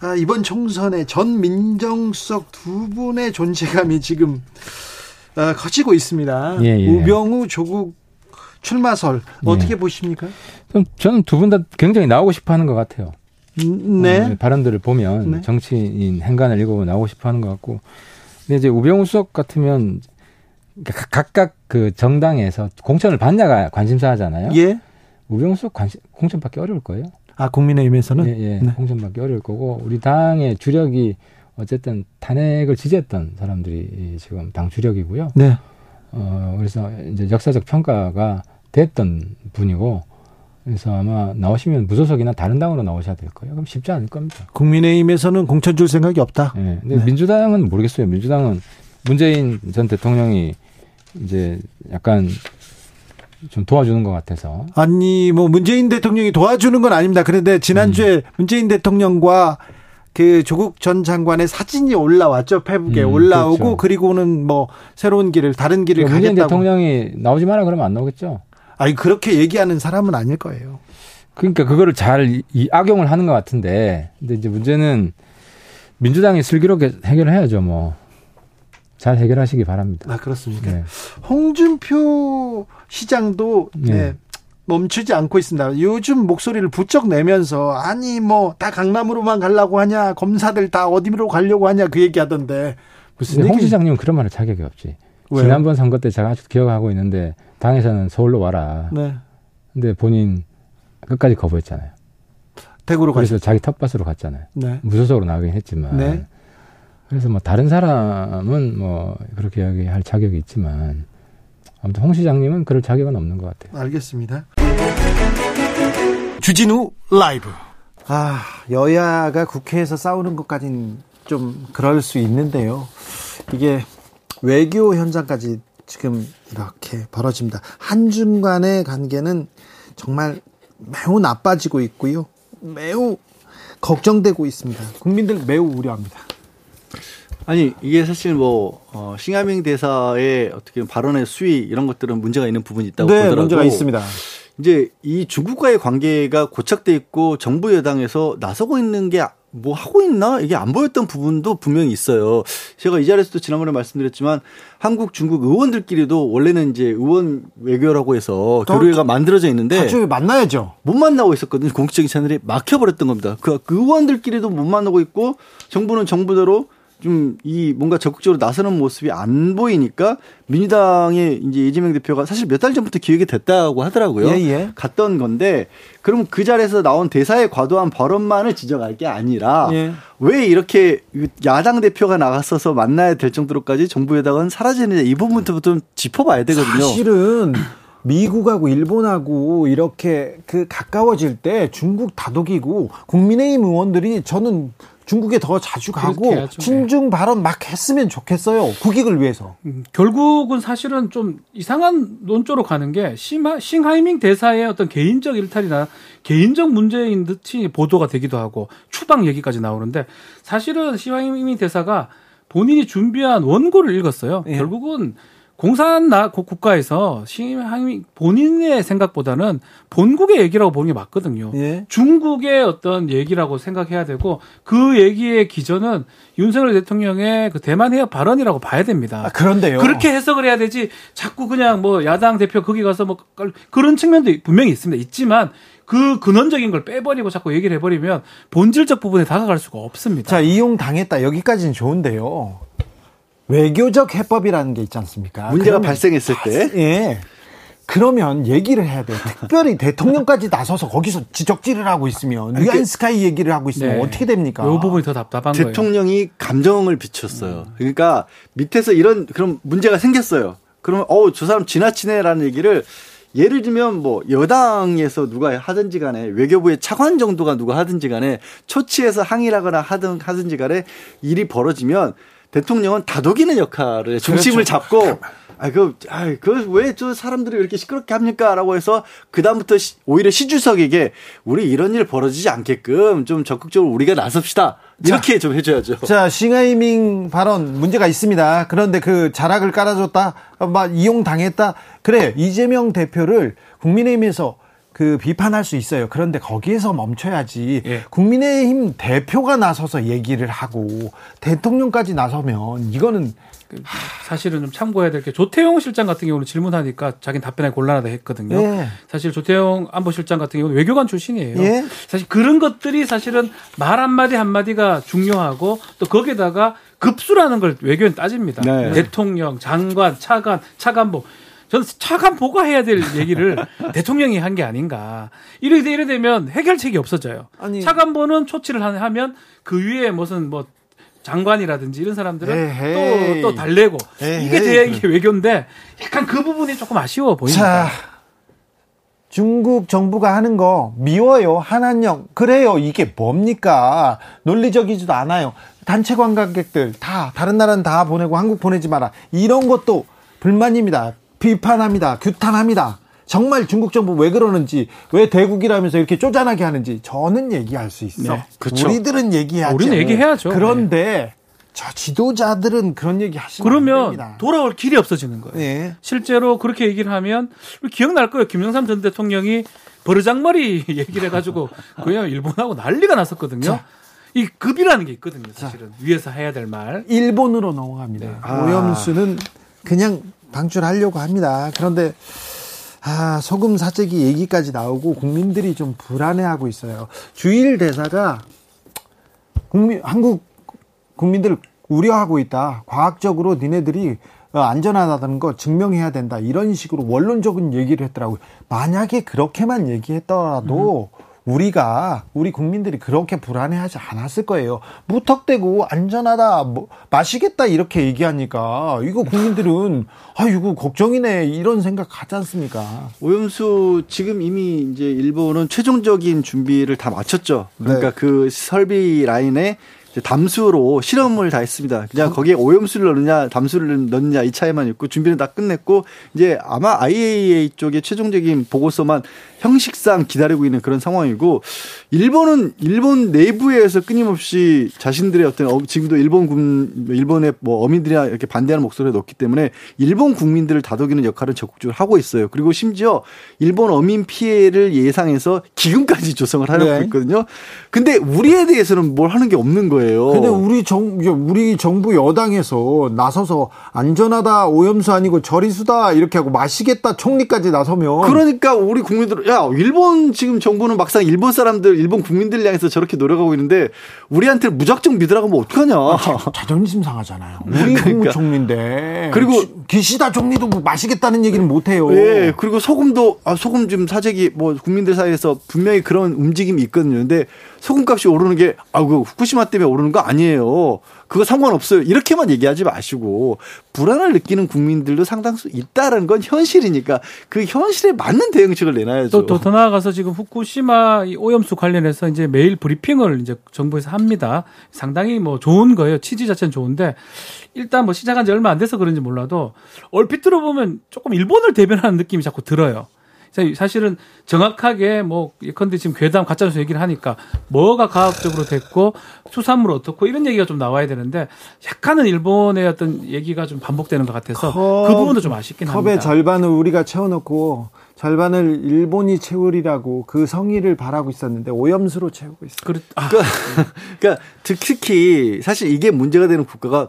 A: 아, 이번 총선에 전 민정수석 두 분의 존재감이 지금 아, 커지고 있습니다.
D: 예, 예.
A: 우병우 조국 출마설 어떻게 보십니까?
D: 좀 저는 두 분 다 굉장히 나오고 싶어 하는 것 같아요.
A: 음, 네.
D: 어, 발언들을 보면
A: 네.
D: 정치인 행간을 읽어보면 나오고 싶어 하는 것 같고. 근데 이제 우병우 수석 같으면 가- 각각 그 정당에서 공천을 받냐가 관심사 하잖아요.
A: 예.
D: 우병우 수석 관심, 공천 받기 어려울 거예요.
A: 아 국민의힘에서는
D: 예, 예.
A: 네.
D: 공천 받기 어려울 거고 우리 당의 주력이 어쨌든 탄핵을 지지했던 사람들이 지금 당 주력이고요.
A: 네.
D: 어, 그래서 이제 역사적 평가가 됐던 분이고, 그래서 아마 나오시면 무소속이나 다른 당으로 나오셔야 될 거예요. 그럼 쉽지 않을 겁니다.
A: 국민의힘에서는 공천 줄 생각이 없다.
D: 예. 근데
A: 네.
D: 민주당은 모르겠어요. 민주당은 문재인 전 대통령이 이제 약간 좀 도와주는 것 같아서.
A: 아니 뭐 문재인 대통령이 도와주는 건 아닙니다. 그런데 지난주에
D: 음.
A: 문재인 대통령과 그 조국 전 장관의 사진이 올라왔죠. 페북에
D: 음,
A: 올라오고
D: 그렇죠.
A: 그리고는 뭐 새로운 길을 다른 길을
D: 그러니까 문재인
A: 가겠다고.
D: 대통령이 나오지 마라 그러면 안 나오겠죠.
A: 아니 그렇게 얘기하는 사람은 아닐 거예요.
D: 그러니까 그거를 잘 이- 이 악용을 하는 것 같은데, 근데 이제 문제는 민주당이 슬기롭게 해결해야죠, 뭐. 잘 해결하시기 바랍니다.
A: 아 그렇습니까?
D: 네.
A: 홍준표 시장도 네.
D: 네.
A: 멈추지 않고 있습니다. 요즘 목소리를 부쩍 내면서 아니 뭐 다 강남으로만 가려고 하냐 검사들 다 어디로 가려고 하냐 그 얘기하던데 무슨
D: 홍? 시장님은 그런 말을 자격이 없지.
A: 왜요?
D: 지난번 선거 때 제가 아주 기억하고 있는데 당에서는 서울로 와라.
A: 네
D: 근데 본인 끝까지 거부했잖아요.
A: 대구로.
D: 그래서 자기 텃밭으로 갔잖아요.
A: 네.
D: 무소속으로 나가긴 했지만.
A: 네.
D: 그래서 뭐 다른 사람은 뭐 그렇게 이야기할 자격이 있지만 아무튼 홍 시장님은 그럴 자격은 없는 것 같아요.
A: 알겠습니다. 주진우 라이브. 아, 여야가 국회에서 싸우는 것까지는 좀 그럴 수 있는데요. 이게 외교 현장까지 지금 이렇게 벌어집니다. 한중 간의 관계는 정말 매우 나빠지고 있고요. 매우 걱정되고 있습니다. 국민들 매우 우려합니다.
B: 아니 이게 사실 뭐 어, 싱하밍 대사의 어떻게 보면 발언의 수위 이런 것들은 문제가 있는 부분이 있다고
A: 네,
B: 보더라도
A: 문제가 있습니다.
B: 이제 이 중국과의 관계가 고착돼 있고 정부 여당에서 나서고 있는 게 뭐 하고 있나 이게 안 보였던 부분도 분명히 있어요. 제가 이 자리에서도 지난번에 말씀드렸지만 한국 중국 의원들끼리도 원래는 이제 의원 외교라고 해서
A: 더-
B: 교류가 만들어져 있는데
A: 자주 만나야죠.
B: 못 만나고 있었거든요. 공식적인 채널이 막혀버렸던 겁니다. 그, 그 의원들끼리도 못 만나고 있고 정부는 정부대로 좀 이 뭔가 적극적으로 나서는 모습이 안 보이니까 민주당의 이제 이재명 대표가 사실 몇 달 전부터 기획이 됐다고 하더라고요.
A: 예, 예.
B: 갔던 건데 그럼 그 자리에서 나온 대사의 과도한 발언만을 지적할 게 아니라
A: 예.
B: 왜 이렇게 야당 대표가 나갔어서 만나야 될 정도로까지 정부 여당은 사라지느냐 이 부분부터 좀 짚어봐야 되거든요.
A: 사실은 미국하고 일본하고 이렇게 그 가까워질 때 중국 다독이고 국민의힘 의원들이 저는 중국에 더 자주 가고
C: 해야죠.
A: 친중 발언 막 했으면 좋겠어요. 국익을 위해서.
C: 음, 결국은 사실은 좀 이상한 논조로 가는 게 시마, 싱하이밍 대사의 어떤 개인적 일탈이나 개인적 문제인 듯이 보도가 되기도 하고 추방 얘기까지 나오는데 사실은 싱하이밍 대사가 본인이 준비한 원고를 읽었어요.
A: 예.
C: 결국은 공산 나 국가에서 싱하이밍 본인의 생각보다는 본국의 얘기라고 보는 게 맞거든요.
A: 예.
C: 중국의 어떤 얘기라고 생각해야 되고 그 얘기의 기전은 윤석열 대통령의 그 대만 해협 발언이라고 봐야 됩니다.
A: 아, 그런데요.
C: 그렇게 해석을 해야 되지 자꾸 그냥 뭐 야당 대표 거기 가서 뭐 깔- 그런 측면도 분명히 있습니다. 있지만 그 근원적인 걸 빼버리고 자꾸 얘기를 해버리면 본질적 부분에 다가갈 수가 없습니다.
A: 자, 이용 당했다. 여기까지는 좋은데요. 외교적 해법이라는 게 있지 않습니까?
B: 문제가
A: 그러면-
B: 발생했을 때
A: 예. 그러면 얘기를 해야 돼요. 특별히 대통령까지 나서서 거기서 지적질을 하고 있으면 위안스카이 얘기를 하고 있으면
C: 네.
A: 어떻게 됩니까?
C: 이 부분이 더 답답한 거예요.
B: 대통령이 감정을 비췄어요. 그러니까 밑에서 이런 그런 문제가 생겼어요. 그러면 어우 저 사람 지나치네라는 얘기를 예를 들면 뭐 여당에서 누가 하든지 간에 외교부의 차관 정도가 누가 하든지 간에 초치해서 항의를 하거나 하든 하든지 간에 일이 벌어지면 대통령은 다독이는 역할을 중심을
A: 그렇죠.
B: 잡고 아, 그, 아, 그, 왜 저 사람들이 이렇게 시끄럽게 합니까? 라고 해서, 그다음부터 시, 오히려 시주석에게, 우리 이런 일 벌어지지 않게끔 좀 적극적으로 우리가 나섭시다. 이렇게 좀 해줘야죠.
A: 자, 싱하이밍 발언 문제가 있습니다. 그런데 그 자락을 깔아줬다, 어, 막 이용당했다. 그래, 이재명 대표를 국민의힘에서 그 비판할 수 있어요. 그런데 거기에서 멈춰야지.
C: 예.
A: 국민의힘 대표가 나서서 얘기를 하고 대통령까지 나서면 이거는
C: 사실은 좀 참고해야 될 게 조태용 실장 같은 경우는 질문하니까 자기는 답변에 곤란하다 했거든요.
A: 예.
C: 사실 조태용 안보실장 같은 경우는 외교관 출신이에요.
A: 예.
C: 사실 그런 것들이 사실은 말 한마디 한마디가 중요하고 또 거기에다가 급수라는 걸 외교는 따집니다.
B: 네.
C: 대통령, 장관, 차관, 차관보. 저는 차관보가 해야 될 얘기를 대통령이 한 게 아닌가. 이래, 이래 되면 해결책이 없어져요.
A: 아니.
C: 차관보는 초치를 하- 하면 그 위에 무슨 뭐 장관이라든지 이런 사람들은
A: 에헤이.
C: 또, 또 달래고
A: 에헤이.
C: 이게 돼야 이게 외교인데 약간 그 부분이 조금 아쉬워 보입니다.
A: 자, 중국 정부가 하는 거 미워요. 한한령. 그래요. 이게 뭡니까? 논리적이지도 않아요. 단체 관광객들 다 다른 나라는 다 보내고 한국 보내지 마라. 이런 것도 불만입니다. 비판합니다. 규탄합니다. 정말 중국 정부 왜 그러는지 왜 대국이라면서 이렇게 쪼잔하게 하는지 저는 얘기할 수 있어.
C: 네,
B: 그쵸.
A: 우리들은 얘기하죠.
C: 우리는 얘기해야죠.
A: 그런데 저 지도자들은 그런 얘기 하시면 안
C: 그러면. 돌아올 길이 없어지는 거예요.
A: 네.
C: 실제로 그렇게 얘기를 하면 기억날 거예요. 김영삼 전 대통령이 버르장머리 얘기를 해가지고 그냥 일본하고 난리가 났었거든요. 이 급이라는 게 있거든요. 사실은 위에서 해야 될 말.
A: 일본으로 넘어갑니다.
B: 아.
A: 오염수는 그냥 방출하려고 합니다. 그런데 아, 소금 사재기 얘기까지 나오고 국민들이 좀 불안해하고 있어요. 주일 대사가 국민 한국 국민들 우려하고 있다. 과학적으로 니네들이 어, 안전하다는 거 증명해야 된다. 이런 식으로 원론적인 얘기를 했더라고요. 만약에 그렇게만 얘기했더라도 우리가 우리 국민들이 그렇게 불안해하지 않았을 거예요. 무턱대고 안전하다, 뭐, 마시겠다 이렇게 얘기하니까 이거 국민들은 아 이거 걱정이네 이런 생각 하지 않습니까?
B: 오염수 지금 이미 이제 일본은 최종적인 준비를 다 마쳤죠. 그러니까
A: 네.
B: 그 설비 라인에 담수로 실험을 다 했습니다. 그냥 거기에 오염수를 넣느냐 담수를 넣느냐 이 차이만 있고 준비는 다 끝냈고 이제 아마 IAEA 쪽의 최종적인 보고서만 형식상 기다리고 있는 그런 상황이고 일본은 일본 내부에서 끊임없이 자신들의 어떤 어- 지금도 일본 군 일본의 뭐 어민들이나 이렇게 반대하는 목소리가 높기 때문에 일본 국민들을 다독이는 역할을 적극적으로 하고 있어요. 그리고 심지어 일본 어민 피해를 예상해서 기금까지 조성을 하려고
A: 네.
B: 있거든요. 근데 우리에 대해서는 뭘 하는 게 없는 거예요.
A: 근데 우리 정 우리 정부 여당에서 나서서 안전하다 오염수 아니고 저리수다 이렇게 하고 마시겠다 총리까지 나서면
B: 그러니까 우리 국민들 야 일본 지금 정부는 막상 일본 사람들 일본 국민들 향해서 저렇게 노력하고 있는데 우리한테 무작정 믿으라고 하면 어떡하냐
A: 자존심 상하잖아요. 우리 국무총리인데
B: 그리고-
A: 기- 기시다 총리도 뭐 마시겠다는 얘기는 못 해요.
B: 예 그리고 소금도 아 소금 좀 사재기 뭐 국민들 사이에서 분명히 그런 움직임이 있거든요 근데 소금값이 오르는 게 아 그 후쿠시마 때문에 오르는 거 아니에요 그거 상관없어요 이렇게만 얘기하지 마시고 불안을 느끼는 국민들도 상당수 있다는 건 현실이니까 그 현실에 맞는 대응책을 내놔야죠
C: 또, 또 더 나아가서 지금 후쿠시마 이 오염수 관련해서 이제 매일 브리핑을 이제 정부에서 합니다. 상당히 뭐 좋은 거예요. 취지 자체는 좋은데 일단 뭐 시작한 지 얼마 안 돼서 그런지 몰라도 얼핏 들어보면 조금 일본을 대변하는 느낌이 자꾸 들어요. 자, 사실은 정확하게 뭐 예컨대 지금 괴담 가짜뉴스 얘기를 하니까 뭐가 과학적으로 됐고 수산물 어떻고 이런 얘기가 좀 나와야 되는데 약간은 일본의 어떤 얘기가 좀 반복되는 것 같아서
A: 컵-
C: 그 부분도 좀 아쉽긴
A: 컵의
C: 합니다.
A: 절반을 우리가 채워놓고 절반을 일본이 채우리라고 그 성의를 바라고 있었는데 오염수로 채우고 있어요.
C: 그렇, 아,
B: 그러니까 특히 사실 이게 문제가 되는 국가가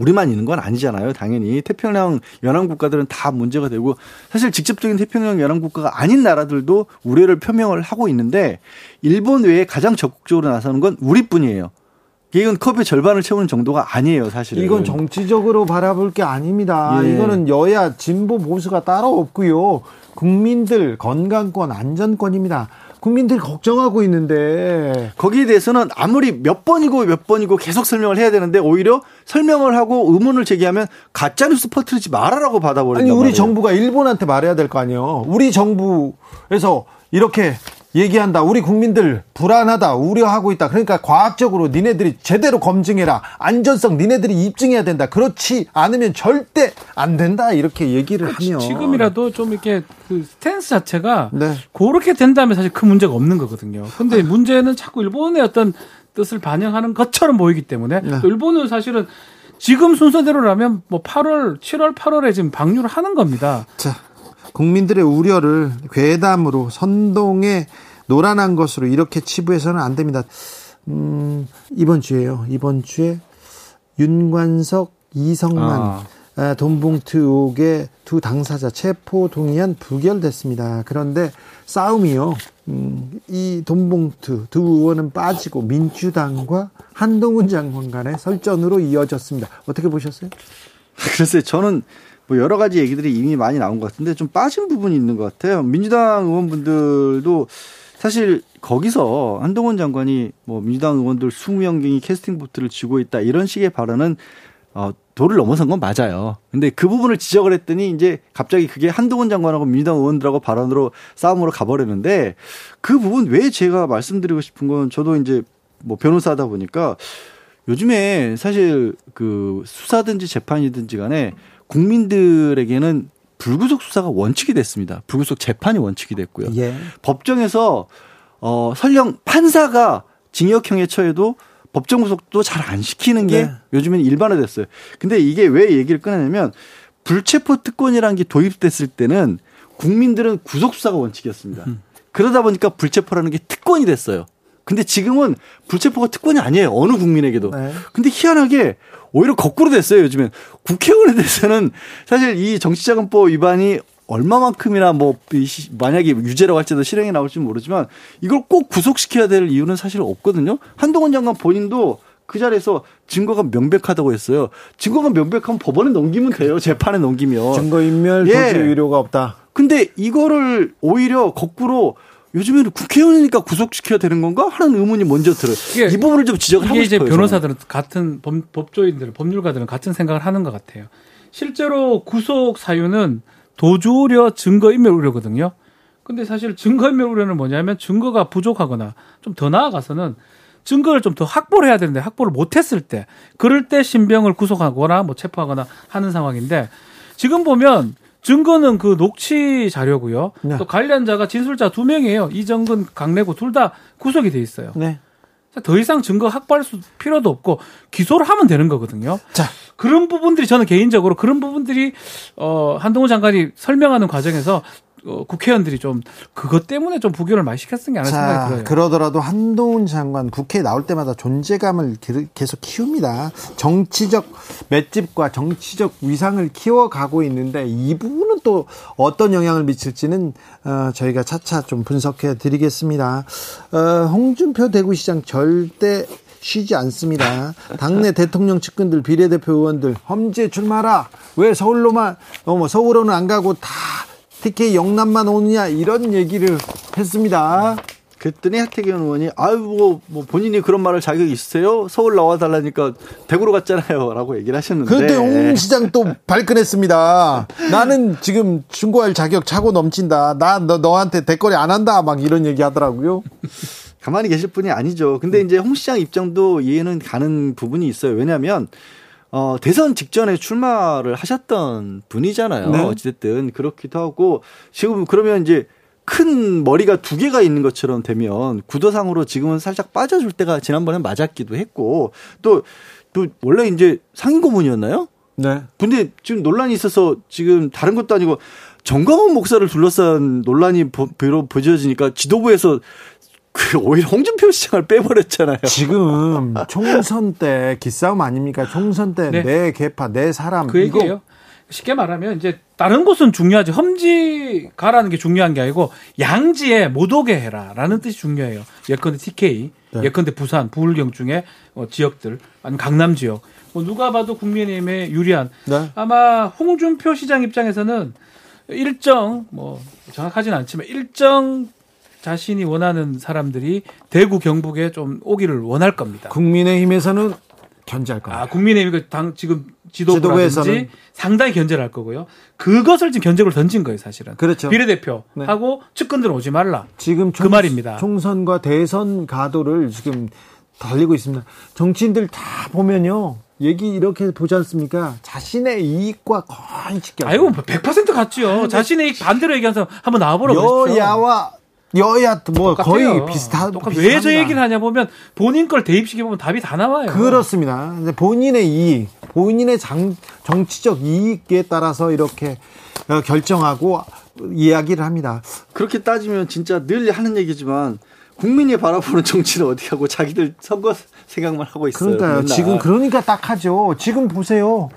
B: 우리만 있는 건 아니잖아요. 당연히 태평양 연안 국가들은 다 문제가 되고 사실 직접적인 태평양 연안 국가가 아닌 나라들도 우려를 표명을 하고 있는데 일본 외에 가장 적극적으로 나서는 건 우리뿐이에요. 이건 컵의 절반을 채우는 정도가 아니에요, 사실은.
A: 이건 정치적으로 바라볼 게 아닙니다.
B: 예.
A: 이거는 여야 진보 보수가 따로 없고요. 국민들 건강권 안전권입니다. 국민들이 걱정하고 있는데
B: 거기에 대해서는 아무리 몇 번이고 몇 번이고 계속 설명을 해야 되는데 오히려 설명을 하고 의문을 제기하면 가짜 뉴스 퍼뜨리지 말아라고 받아버린단
A: 아니 우리
B: 말이에요.
A: 정부가 일본한테 말해야 될 거 아니에요. 우리 정부에서 이렇게 얘기한다. 우리 국민들 불안하다. 우려하고 있다. 그러니까 과학적으로 니네들이 제대로 검증해라. 안전성 니네들이 입증해야 된다. 그렇지 않으면 절대 안 된다. 이렇게 얘기를 하면
C: 지금이라도 좀 이렇게 그 스탠스 자체가
A: 네.
C: 그렇게 된다면 사실 큰 문제가 없는 거거든요. 근데 문제는 자꾸 일본의 어떤 뜻을 반영하는 것처럼 보이기 때문에
A: 네.
C: 또 일본은 사실은 지금 순서대로라면 뭐 8월, 7월, 8월에 지금 방류를 하는 겁니다.
A: 자, 국민들의 우려를 괴담으로 선동에 노란한 것으로 이렇게 치부해서는 안 됩니다. 음, 이번 주에요. 이번 주에 윤관석, 이성만
B: 아.
A: 아, 돈봉투 의혹의 두 당사자 체포 동의안 부결됐습니다. 그런데 싸움이요. 음, 이 돈봉투 두 의원은 빠지고 민주당과 한동훈 장관 간의 설전으로 이어졌습니다. 어떻게 보셨어요?
B: 글쎄 저는 뭐 여러 가지 얘기들이 이미 많이 나온 것 같은데 좀 빠진 부분이 있는 것 같아요. 민주당 의원분들도 사실 거기서 한동훈 장관이 뭐 민주당 의원들 20명경이 캐스팅 보트를 쥐고 있다 이런 식의 발언은 어, 도를 넘어선 건 맞아요. 근데 그 부분을 지적을 했더니 이제 갑자기 그게 한동훈 장관하고 민주당 의원들하고 발언으로 싸움으로 가버렸는데 그 부분 왜 제가 말씀드리고 싶은 건 저도 이제 뭐 변호사다 보니까 요즘에 사실 그 수사든지 재판이든지 간에 국민들에게는 불구속 수사가 원칙이 됐습니다. 불구속 재판이 원칙이 됐고요.
A: 예.
B: 법정에서 어 설령 판사가 징역형에 처해도 법정 구속도 잘 안 시키는 게
A: 네.
B: 요즘엔 일반화됐어요. 근데 이게 왜 얘기를 꺼내냐면 불체포 특권이라는 게 도입됐을 때는 국민들은 구속 수사가 원칙이었습니다. 그러다 보니까 불체포라는 게 특권이 됐어요. 근데 지금은 불체포가 특권이 아니에요. 어느 국민에게도.
A: 네.
B: 근데 희한하게 오히려 거꾸로 됐어요. 요즘엔 국회의원에 대해서는 사실 이 정치자금법 위반이 얼마만큼이나 뭐 만약에 유죄라고 할지도 실행에 나올지 모르지만 이걸 꼭 구속시켜야 될 이유는 사실 없거든요. 한동훈 장관 본인도 그 자리에서 증거가 명백하다고 했어요. 증거가 명백하면 법원에 넘기면 돼요. 재판에 넘기면.
A: 증거인멸
B: 예.
A: 도주 의료가 없다.
B: 근데 이거를 오히려 거꾸로 요즘에는 국회의원이니까 구속시켜야 되는 건가 하는 의문이 먼저 들어요.
C: 이게-
B: 이 부분을 좀 지적을 하고
C: 이게 이제
B: 싶어요.
C: 변호사들은 같은 법, 법조인들, 법률가들은 같은 생각을 하는 것 같아요. 실제로 구속 사유는 도주 우려, 증거 인멸 우려거든요. 근데 사실 증거 인멸 우려는 뭐냐면 증거가 부족하거나 좀 더 나아가서는 증거를 좀 더 확보를 해야 되는데 확보를 못했을 때 그럴 때 신병을 구속하거나 뭐 체포하거나 하는 상황인데 지금 보면 증거는 그 녹취 자료고요.
A: 네.
C: 또 관련자가 진술자 두 명이에요. 이정근, 강래구 둘 다 구속이 돼 있어요.
A: 네.
C: 더 이상 증거 확보할 수 필요도 없고 기소를 하면 되는 거거든요.
A: 자,
C: 그런 부분들이 저는 개인적으로 그런 부분들이 어 한동훈 장관이 설명하는 과정에서 어, 국회의원들이 좀 그것 때문에 좀 부결을 많이 시켰은 게 아니라 생각이
A: 자,
C: 들어요.
A: 그러더라도 한동훈 장관 국회에 나올 때마다 존재감을 기- 계속 키웁니다. 정치적 맷집과 정치적 위상을 키워가고 있는데 이 부분은 또 어떤 영향을 미칠지는 어, 저희가 차차 좀 분석해 드리겠습니다. 어, 홍준표 대구시장 절대 쉬지 않습니다. 당내 대통령 측근들, 비례대표 의원들 험지에 출마라. 왜 서울로만 어, 뭐 서울로는 안 가고 다 TK 영남만 오느냐 이런 얘기를 했습니다.
B: 그랬더니 하태경 의원이 아유 뭐, 뭐 본인이 그런 말을 자격 있으세요? 서울 나와 달라니까 대구로 갔잖아요라고 얘기를 하셨는데
A: 그때 홍 시장 또 발끈했습니다. 나는 지금 중고할 자격 차고 넘친다. 나 너, 너한테 대거리 안 한다. 막 이런 얘기 하더라고요.
B: 가만히 계실 분이 아니죠. 근데 이제 홍 시장 입장도 이해는 가는 부분이 있어요. 왜냐하면 어, 대선 직전에 출마를 하셨던 분이잖아요.
A: 네.
B: 어찌됐든 그렇기도 하고 지금 그러면 이제 큰 머리가 두 개가 있는 것처럼 되면 구도상으로 지금은 살짝 빠져줄 때가 지난번에 맞았기도 했고 또 또 원래 이제 상임 고문이었나요?
A: 네.
B: 근데 지금 논란이 있어서 지금 다른 것도 아니고 정광훈 목사를 둘러싼 논란이 보, 비로 보여지니까 지도부에서 그 오히려 홍준표 시장을 빼버렸잖아요.
A: 지금 총선 때 기싸움 아닙니까? 총선 때내
C: 네.
A: 개파, 내 사람.
C: 그 얘기예요. 쉽게 말하면 이제 다른 곳은 중요하지 험지 가라는 게 중요한 게 아니고 양지에 못 오게 해라라는 뜻이 중요해요. 예컨대 TK,
A: 네.
C: 예컨대 부산, 부울경 중에 어, 지역들, 아니 강남 지역. 뭐 누가 봐도 국민의힘에 유리한
A: 네.
C: 아마 홍준표 시장 입장에서는 일정 뭐 정확하진 않지만 일정 자신이 원하는 사람들이 대구 경북에 좀 오기를 원할 겁니다.
A: 국민의힘에서는 견제할 겁니다.
C: 아, 국민의힘 당 지금 지도부라든지 상당히 견제를 할 거고요. 그것을 지금 견제를 던진 거예요, 사실은.
A: 그렇죠.
C: 비례대표하고 측근들 오지 말라.
A: 지금
C: 그 말입니다.
A: 총선과 대선 가도를 지금 달리고 있습니다. 정치인들 다 보면요. 얘기 이렇게 보지 않습니까? 자신의 이익과 거의 직결.
C: 아이고, 100% 같죠. 자신의 이 반대로 얘기한 사람 한번 나와보라고.
A: 여야와 여야 뭐 거의
C: 똑같아요.
A: 비슷하
C: 똑같-
A: 비슷합니다.
C: 왜저 얘기를 하냐 보면 본인 걸 대입시켜 보면 답이 다 나와요.
A: 그렇습니다. 본인의 이익, 본인의 장, 정치적 이익에 따라서 이렇게 어, 결정하고 이야기를 합니다.
B: 그렇게 따지면 진짜 늘 하는 얘기지만 국민이 바라보는 정치는 어디 하고 자기들 선거 생각만 하고 있어요.
A: 그러니까요.
B: 맨날.
A: 지금 그러니까 딱 하죠. 지금 보세요.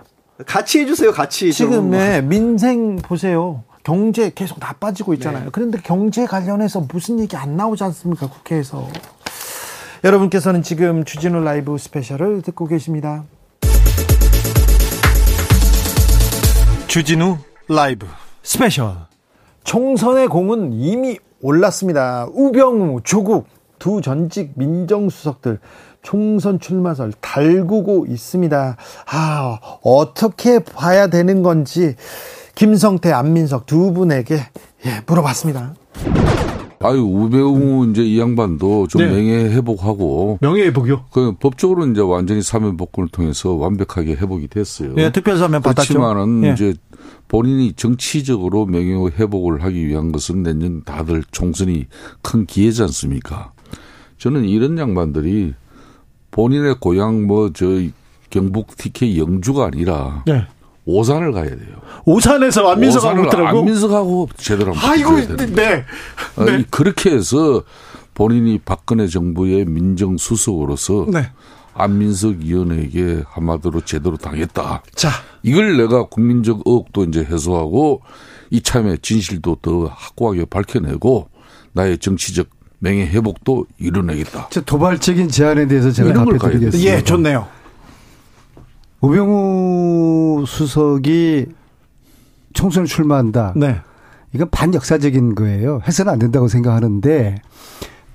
B: 같이 해주세요. 같이 좀.
A: 지금의 민생 보세요. 경제 계속 나빠지고 있잖아요.
B: 네.
A: 그런데 경제 관련해서 무슨 얘기 안 나오지 않습니까? 국회에서. 여러분께서는 지금 주진우 라이브 스페셜을 듣고 계십니다. 주진우 라이브 스페셜. 총선의 공은 이미 올랐습니다. 우병우, 조국 두 전직 민정수석들 총선 출마설 달구고 있습니다. 아, 어떻게 봐야 되는 건지 김성태, 안민석 두 분에게 예, 물어봤습니다.
E: 아유 우병우 이제 이 양반도 좀
A: 네.
E: 명예 회복하고
A: 명예 회복이요?
E: 그 법적으로 이제 완전히 사면 복권을 통해서 완벽하게 회복이 됐어요.
A: 예, 특별 사면 받았죠.
E: 그렇지만은
A: 예.
E: 이제 본인이 정치적으로 명예 회복을 하기 위한 것은 내년 다들 총선이 큰 기회지 않습니까? 저는 이런 양반들이 본인의 고향 뭐 저 경북 TK 영주가 아니라
A: 네.
E: 오산을 가야 돼요.
A: 오산에서 안민석하고
E: 오산을
A: 있더라고.
E: 안민석하고 제대로 한번
A: 아이고, 네.
E: 아니, 그렇게 해서 본인이 박근혜 정부의 민정수석으로서
A: 네.
E: 안민석 의원에게 한마디로 제대로 당했다.
A: 자,
E: 이걸 내가 국민적 의혹도 이제 해소하고 이참에 진실도 더 확고하게 밝혀내고 나의 정치적 명예 회복도 이뤄내겠다.
F: 저 도발적인 제안에 대해서 제가
E: 이런 걸
F: 답해 드리겠습니다.
A: 예, 좋네요.
F: 우병우 수석이 총선에 출마한다.
A: 네.
F: 이건 반역사적인 거예요. 해서는 안 된다고 생각하는데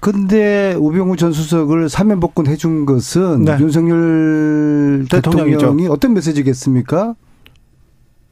F: 근데 우병우 전 수석을 사면 복권 해준 것은
A: 네.
F: 윤석열
A: 대통령이죠.
F: 대통령이 어떤 메시지겠습니까?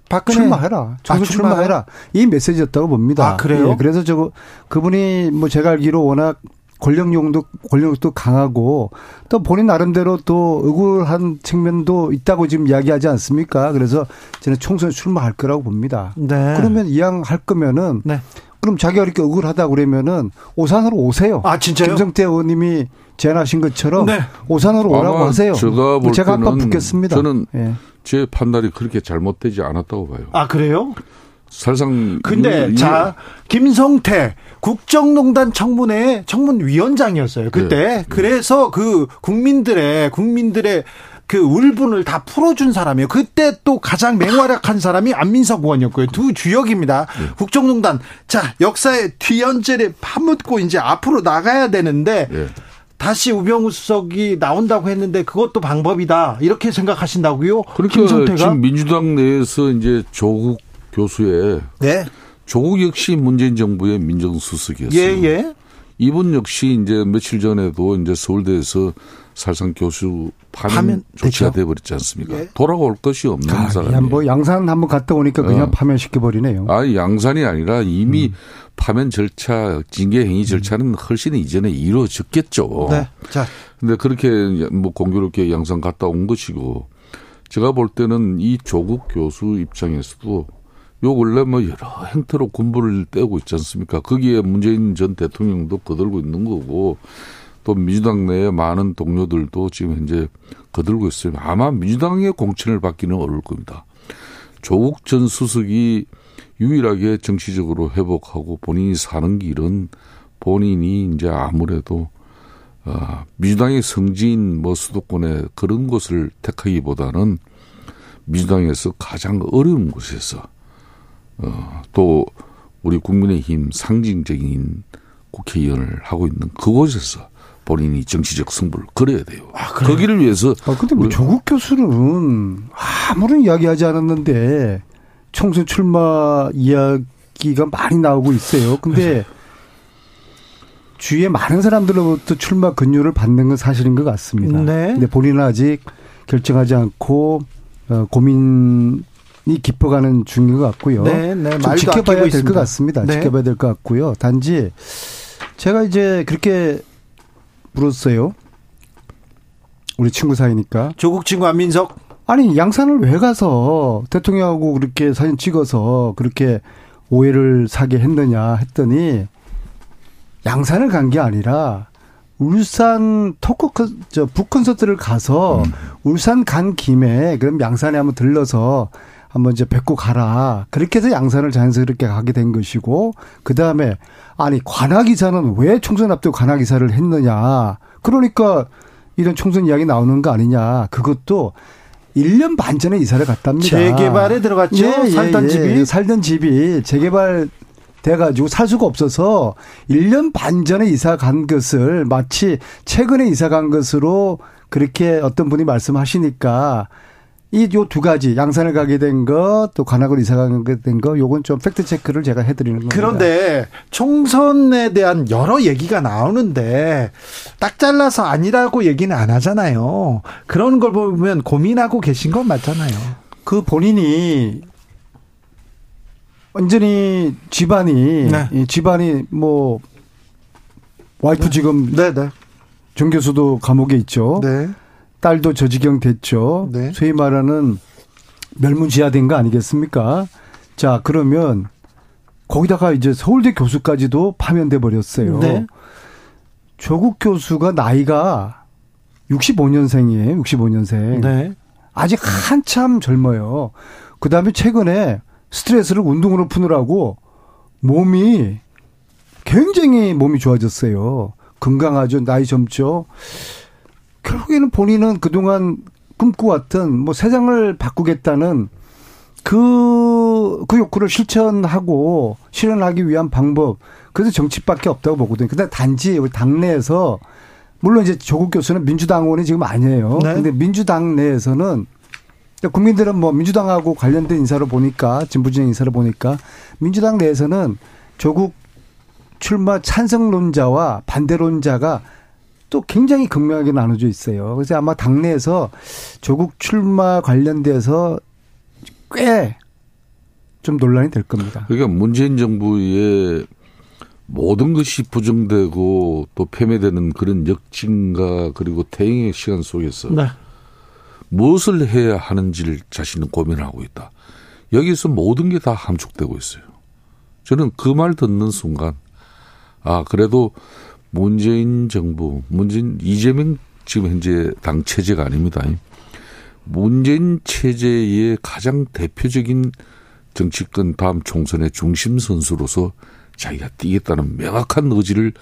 A: 박근혜
F: 출마해라. 총선
A: 아, 출마해라?
F: 출마해라. 이 메시지였다고 봅니다.
A: 아, 그래요?
F: 예, 그래서 저 그분이 뭐 제가 알기로 워낙 권력용도 권력도 강하고 또 본인 나름대로 또 억울한 측면도 있다고 지금 이야기하지 않습니까? 그래서 저는 총선에 출마할 거라고 봅니다.
A: 네.
F: 그러면 이왕 할 거면은
A: 네.
F: 그럼 자기가 이렇게 억울하다 그러면은 오산으로 오세요.
A: 아, 진짜요?
F: 김성태 의원님이 제안하신 것처럼
A: 네.
F: 오산으로 오라고 하세요.
E: 제가 볼
F: 제가 아까
E: 때는
F: 붙겠습니다.
E: 저는
F: 예.
E: 제 판단이 그렇게 잘못되지 않았다고 봐요.
A: 아, 그래요?
E: 사실상
A: 근데
E: 이-
A: 자 김성태 국정농단 청문회 청문위원장이었어요 그때
E: 네.
A: 그래서 그 국민들의 국민들의 그 울분을 다 풀어준 사람이에요. 그때 또 가장 맹활약한 사람이 안민석 의원이었고요. 두 주역입니다.
E: 네.
A: 국정농단 자 역사의 뒤연죄를 파묻고 이제 앞으로 나가야 되는데
E: 예.
A: 다시 우병우 수석이 나온다고 했는데 그것도 방법이다 이렇게 생각하신다고요?
E: 그러니까
A: 김성태가
E: 지금 민주당 내에서 이제 조국 교수의
A: 네
E: 조국 역시 문재인 정부의 민정수석이었어요.
A: 예, 예.
E: 이분 역시 이제 며칠 전에도 이제 서울대에서 살상 교수 파면,
A: 파면
E: 조치가
A: 됐죠.
E: 돼버렸지 않습니까?
A: 예.
E: 돌아올 것이 없는
F: 아,
E: 사람이에요.
F: 뭐 양산 한번 갔다 오니까 그냥
E: 어.
F: 파면 시켜 버리네요.
E: 아, 양산이 아니라 이미
A: 음.
E: 파면 절차, 징계 행위 절차는 훨씬 이전에 이루어졌겠죠.
A: 네. 자,
E: 근데 그렇게 뭐 공교롭게 양산 갔다 온 것이고 제가 볼 때는 이 조국 교수 입장에서도 요 원래 뭐 여러 행태로 군부를 떼고 있지 않습니까? 거기에 문재인 전 대통령도 거들고 있는 거고 또 민주당 내에 많은 동료들도 지금 현재 거들고 있어요. 아마 민주당의 공천을 받기는 어려울 겁니다. 조국 전 수석이 유일하게 정치적으로 회복하고 본인이 사는 길은 본인이 이제 아무래도 어, 민주당의 성지인 뭐 수도권에 그런 곳을 택하기보다는 민주당에서 가장 어려운 곳에서 어, 또 우리 국민의힘 상징적인 국회의원을 하고 있는 그곳에서 본인이 정치적 승부를 걸어야 돼요. 거기를 위해서
F: 아, 근데 뭐 조국 교수는 아무런 이야기하지 않았는데 총선 출마 이야기가 많이 나오고 있어요. 근데 주위에 많은 사람들로부터 출마 근유를 받는 건 사실인 것 같습니다.
A: 네.
F: 근데 본인은 아직 결정하지 않고 어, 고민이 깊어가는 중인 것 같고요.
A: 네, 네,
F: 좀 지켜봐야 될 것. 같습니다.
A: 네.
F: 지켜봐야 될 것 같고요. 단지 제가 이제 그렇게 물었어요. 우리 친구 사이니까.
A: 조국 친구 안민석.
F: 아니 양산을 왜 가서 대통령하고 그렇게 사진 찍어서 그렇게 오해를 사게 했느냐 했더니 양산을 간 게 아니라 울산 토크 컨- 저 북콘서트를 가서 울산 간 김에 그럼 양산에 한번 들러서 한번 이제 뵙고 가라. 그렇게 해서 양산을 자연스럽게 가게 된 것이고 그 다음에 아니 관악이사는 왜 총선 앞두고 관악이사를 했느냐. 그러니까 이런 총선 이야기 나오는 거 아니냐. 그것도 1년 반 전에 이사를 갔답니다.
A: 재개발에 들어갔죠?
F: 예, 예,
A: 살던
F: 예.
A: 집이?
F: 살던 집이 재개발 돼가지고 살 수가 없어서 1년 반 전에 이사 간 것을 마치 최근에 이사 간 것으로 그렇게 어떤 분이 말씀하시니까 이 요 두 가지 양산을 가게 된것또 관악을 이사 가게 된 거 요건 좀 팩트 체크를 제가 해드리는 겁니다.
A: 그런데 총선에 대한 여러 얘기가 나오는데 딱 잘라서 아니라고 얘기는 안 하잖아요. 그런 걸 보면 고민하고 계신 건 맞잖아요.
F: 그 본인이 완전히 집안이
A: 네.
F: 이 집안이 뭐 와이프 지금
A: 네네.
F: 정 교수도 감옥에 있죠.
A: 네.
F: 딸도 저 지경 됐죠.
A: 네.
F: 소위 말하는 멸문지하된 거 아니겠습니까? 자, 그러면 거기다가 이제 서울대 교수까지도 파면돼 버렸어요.
A: 네.
F: 조국 교수가 나이가 65년생이에요. 65년생.
A: 네.
F: 아직 한참 젊어요. 그 다음에 최근에 스트레스를 운동으로 푸느라고 몸이 굉장히 몸이 좋아졌어요. 건강하죠. 나이 젊죠. 결국에는 본인은 그동안 꿈꿔왔던 뭐 세상을 바꾸겠다는 그, 그 욕구를 실천하고 실현하기 위한 방법. 그래서 정치밖에 없다고 보거든요. 근데 단지 우리 당내에서 물론 이제 조국 교수는 민주당 의원이 지금 아니에요.
A: 네.
F: 근데 민주당 내에서는 국민들은 뭐 민주당하고 관련된 인사로 보니까 진보진영 인사로 보니까 민주당 내에서는 조국 출마 찬성론자와 반대론자가 또 굉장히 극명하게 나눠져 있어요. 그래서 아마 당내에서 조국 출마 관련돼서 꽤 좀 논란이 될 겁니다.
E: 그러니까 문재인 정부의 모든 것이 부정되고 또 폐매되는 그런 역진과 그리고 대응의 시간 속에서
A: 네.
E: 무엇을 해야 하는지를 자신은 고민하고 있다. 여기서 모든 게 다 함축되고 있어요. 저는 그 말 듣는 순간, 아, 그래도 문재인 정부, 문재인, 이재명 지금 현재 당 체제가 아닙니다. 문재인 체제의 가장 대표적인 정치권 다음 총선의 중심 선수로서 자기가 뛰겠다는 명확한 의지를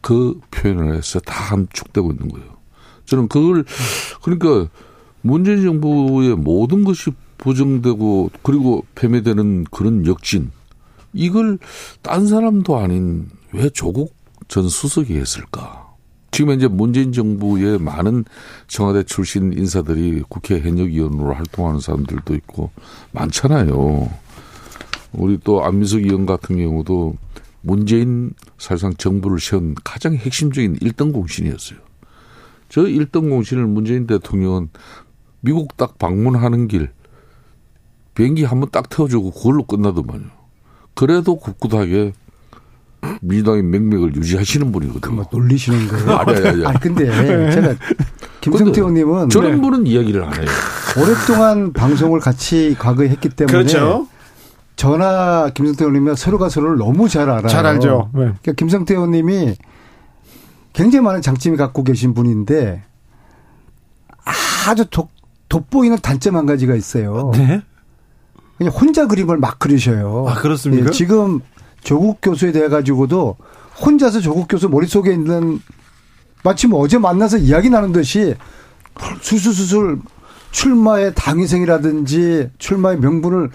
E: 그 표현을 해서 다 함축되고 있는 거예요. 저는 그걸, 그러니까 문재인 정부의 모든 것이 부정되고 그리고 폐매되는 그런 역진 이걸 딴 사람도 아닌 왜 조국 전 수석이 했을까? 지금 이제 문재인 정부의 많은 청와대 출신 인사들이 국회 현역위원으로 활동하는 사람들도 있고 많잖아요. 우리 또 안민석 의원 같은 경우도 문재인 사실상 정부를 세운 가장 핵심적인 1등 공신이었어요. 저 1등 공신을 문재인 대통령은 미국 딱 방문하는 길 비행기 한 번 딱 태워주고 그걸로 끝나더만요. 그래도 굳굳하게 민주당의 맥맥을 유지하시는 분이거든요.
F: 뭐 놀리시는 거예요.
E: 아니, 아니, 아니.
F: 아니 근데 제가 김성태 의원님은
E: 저런 분은 이야기를 안 해요.
F: 오랫동안 방송을 같이 과거에 했기 때문에
A: 그렇죠.
F: 저나 김성태 의원님이 서로가 서로를 너무 잘 알아요.
A: 잘 알죠. 네.
F: 그러니까 김성태 의원님이 굉장히 많은 장점이 갖고 계신 분인데 아주 돋, 돋보이는 단점 한 가지가 있어요.
A: 네.
F: 그냥 혼자 그림을 막 그리셔요.
A: 아, 그렇습니까?
F: 예, 지금 조국 교수에 대해 가지고도 혼자서 조국 교수 머릿속에 있는 마치 뭐 어제 만나서 이야기 나눈 듯이 술술술술 출마의 당위생이라든지 출마의 명분을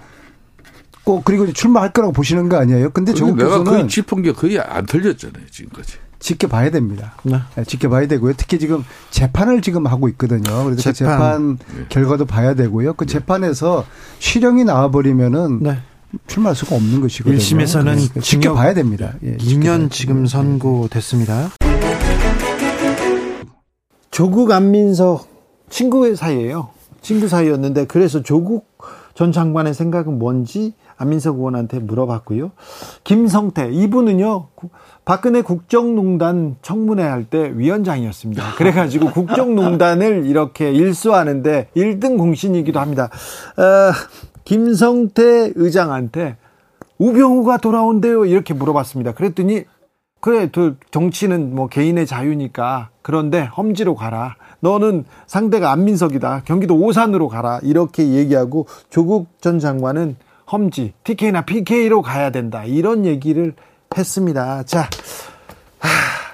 F: 꼭 그리고 출마할 거라고 보시는 거 아니에요? 근데 조국
E: 내가
F: 교수는
E: 거의 짚은 게 거의 안 틀렸잖아요, 지금까지.
F: 지켜봐야 됩니다.
A: 네.
F: 네, 지켜봐야 되고요. 특히 지금 재판을 지금 하고 있거든요. 그래서 그
A: 재판.
F: 재판 결과도 봐야 되고요. 그 재판에서 실형이 나와버리면은
A: 네.
F: 출마할 수가 없는 것이거든요.
A: 1심에서는
F: 그러니까 지켜봐야 됩니다. 예, 지켜봐야
A: 2년 지금 선고됐습니다. 조국 안민석 친구 사이예요. 친구 사이였는데 그래서 조국 전 장관의 생각은 뭔지 안민석 의원한테 물어봤고요. 김성태 이분은요 박근혜 국정농단 청문회 할 때 위원장이었습니다. 그래가지고 국정농단을 이렇게 일수하는데 1등 공신이기도 합니다. 어, 김성태 의장한테 우병우가 돌아온대요 이렇게 물어봤습니다. 그랬더니 그래, 그 정치는 뭐 개인의 자유니까 그런데 험지로 가라. 너는 상대가 안민석이다. 경기도 오산으로 가라. 이렇게 얘기하고 조국 전 장관은 험지, TK나 PK로 가야 된다. 이런 얘기를 했습니다. 자, 하,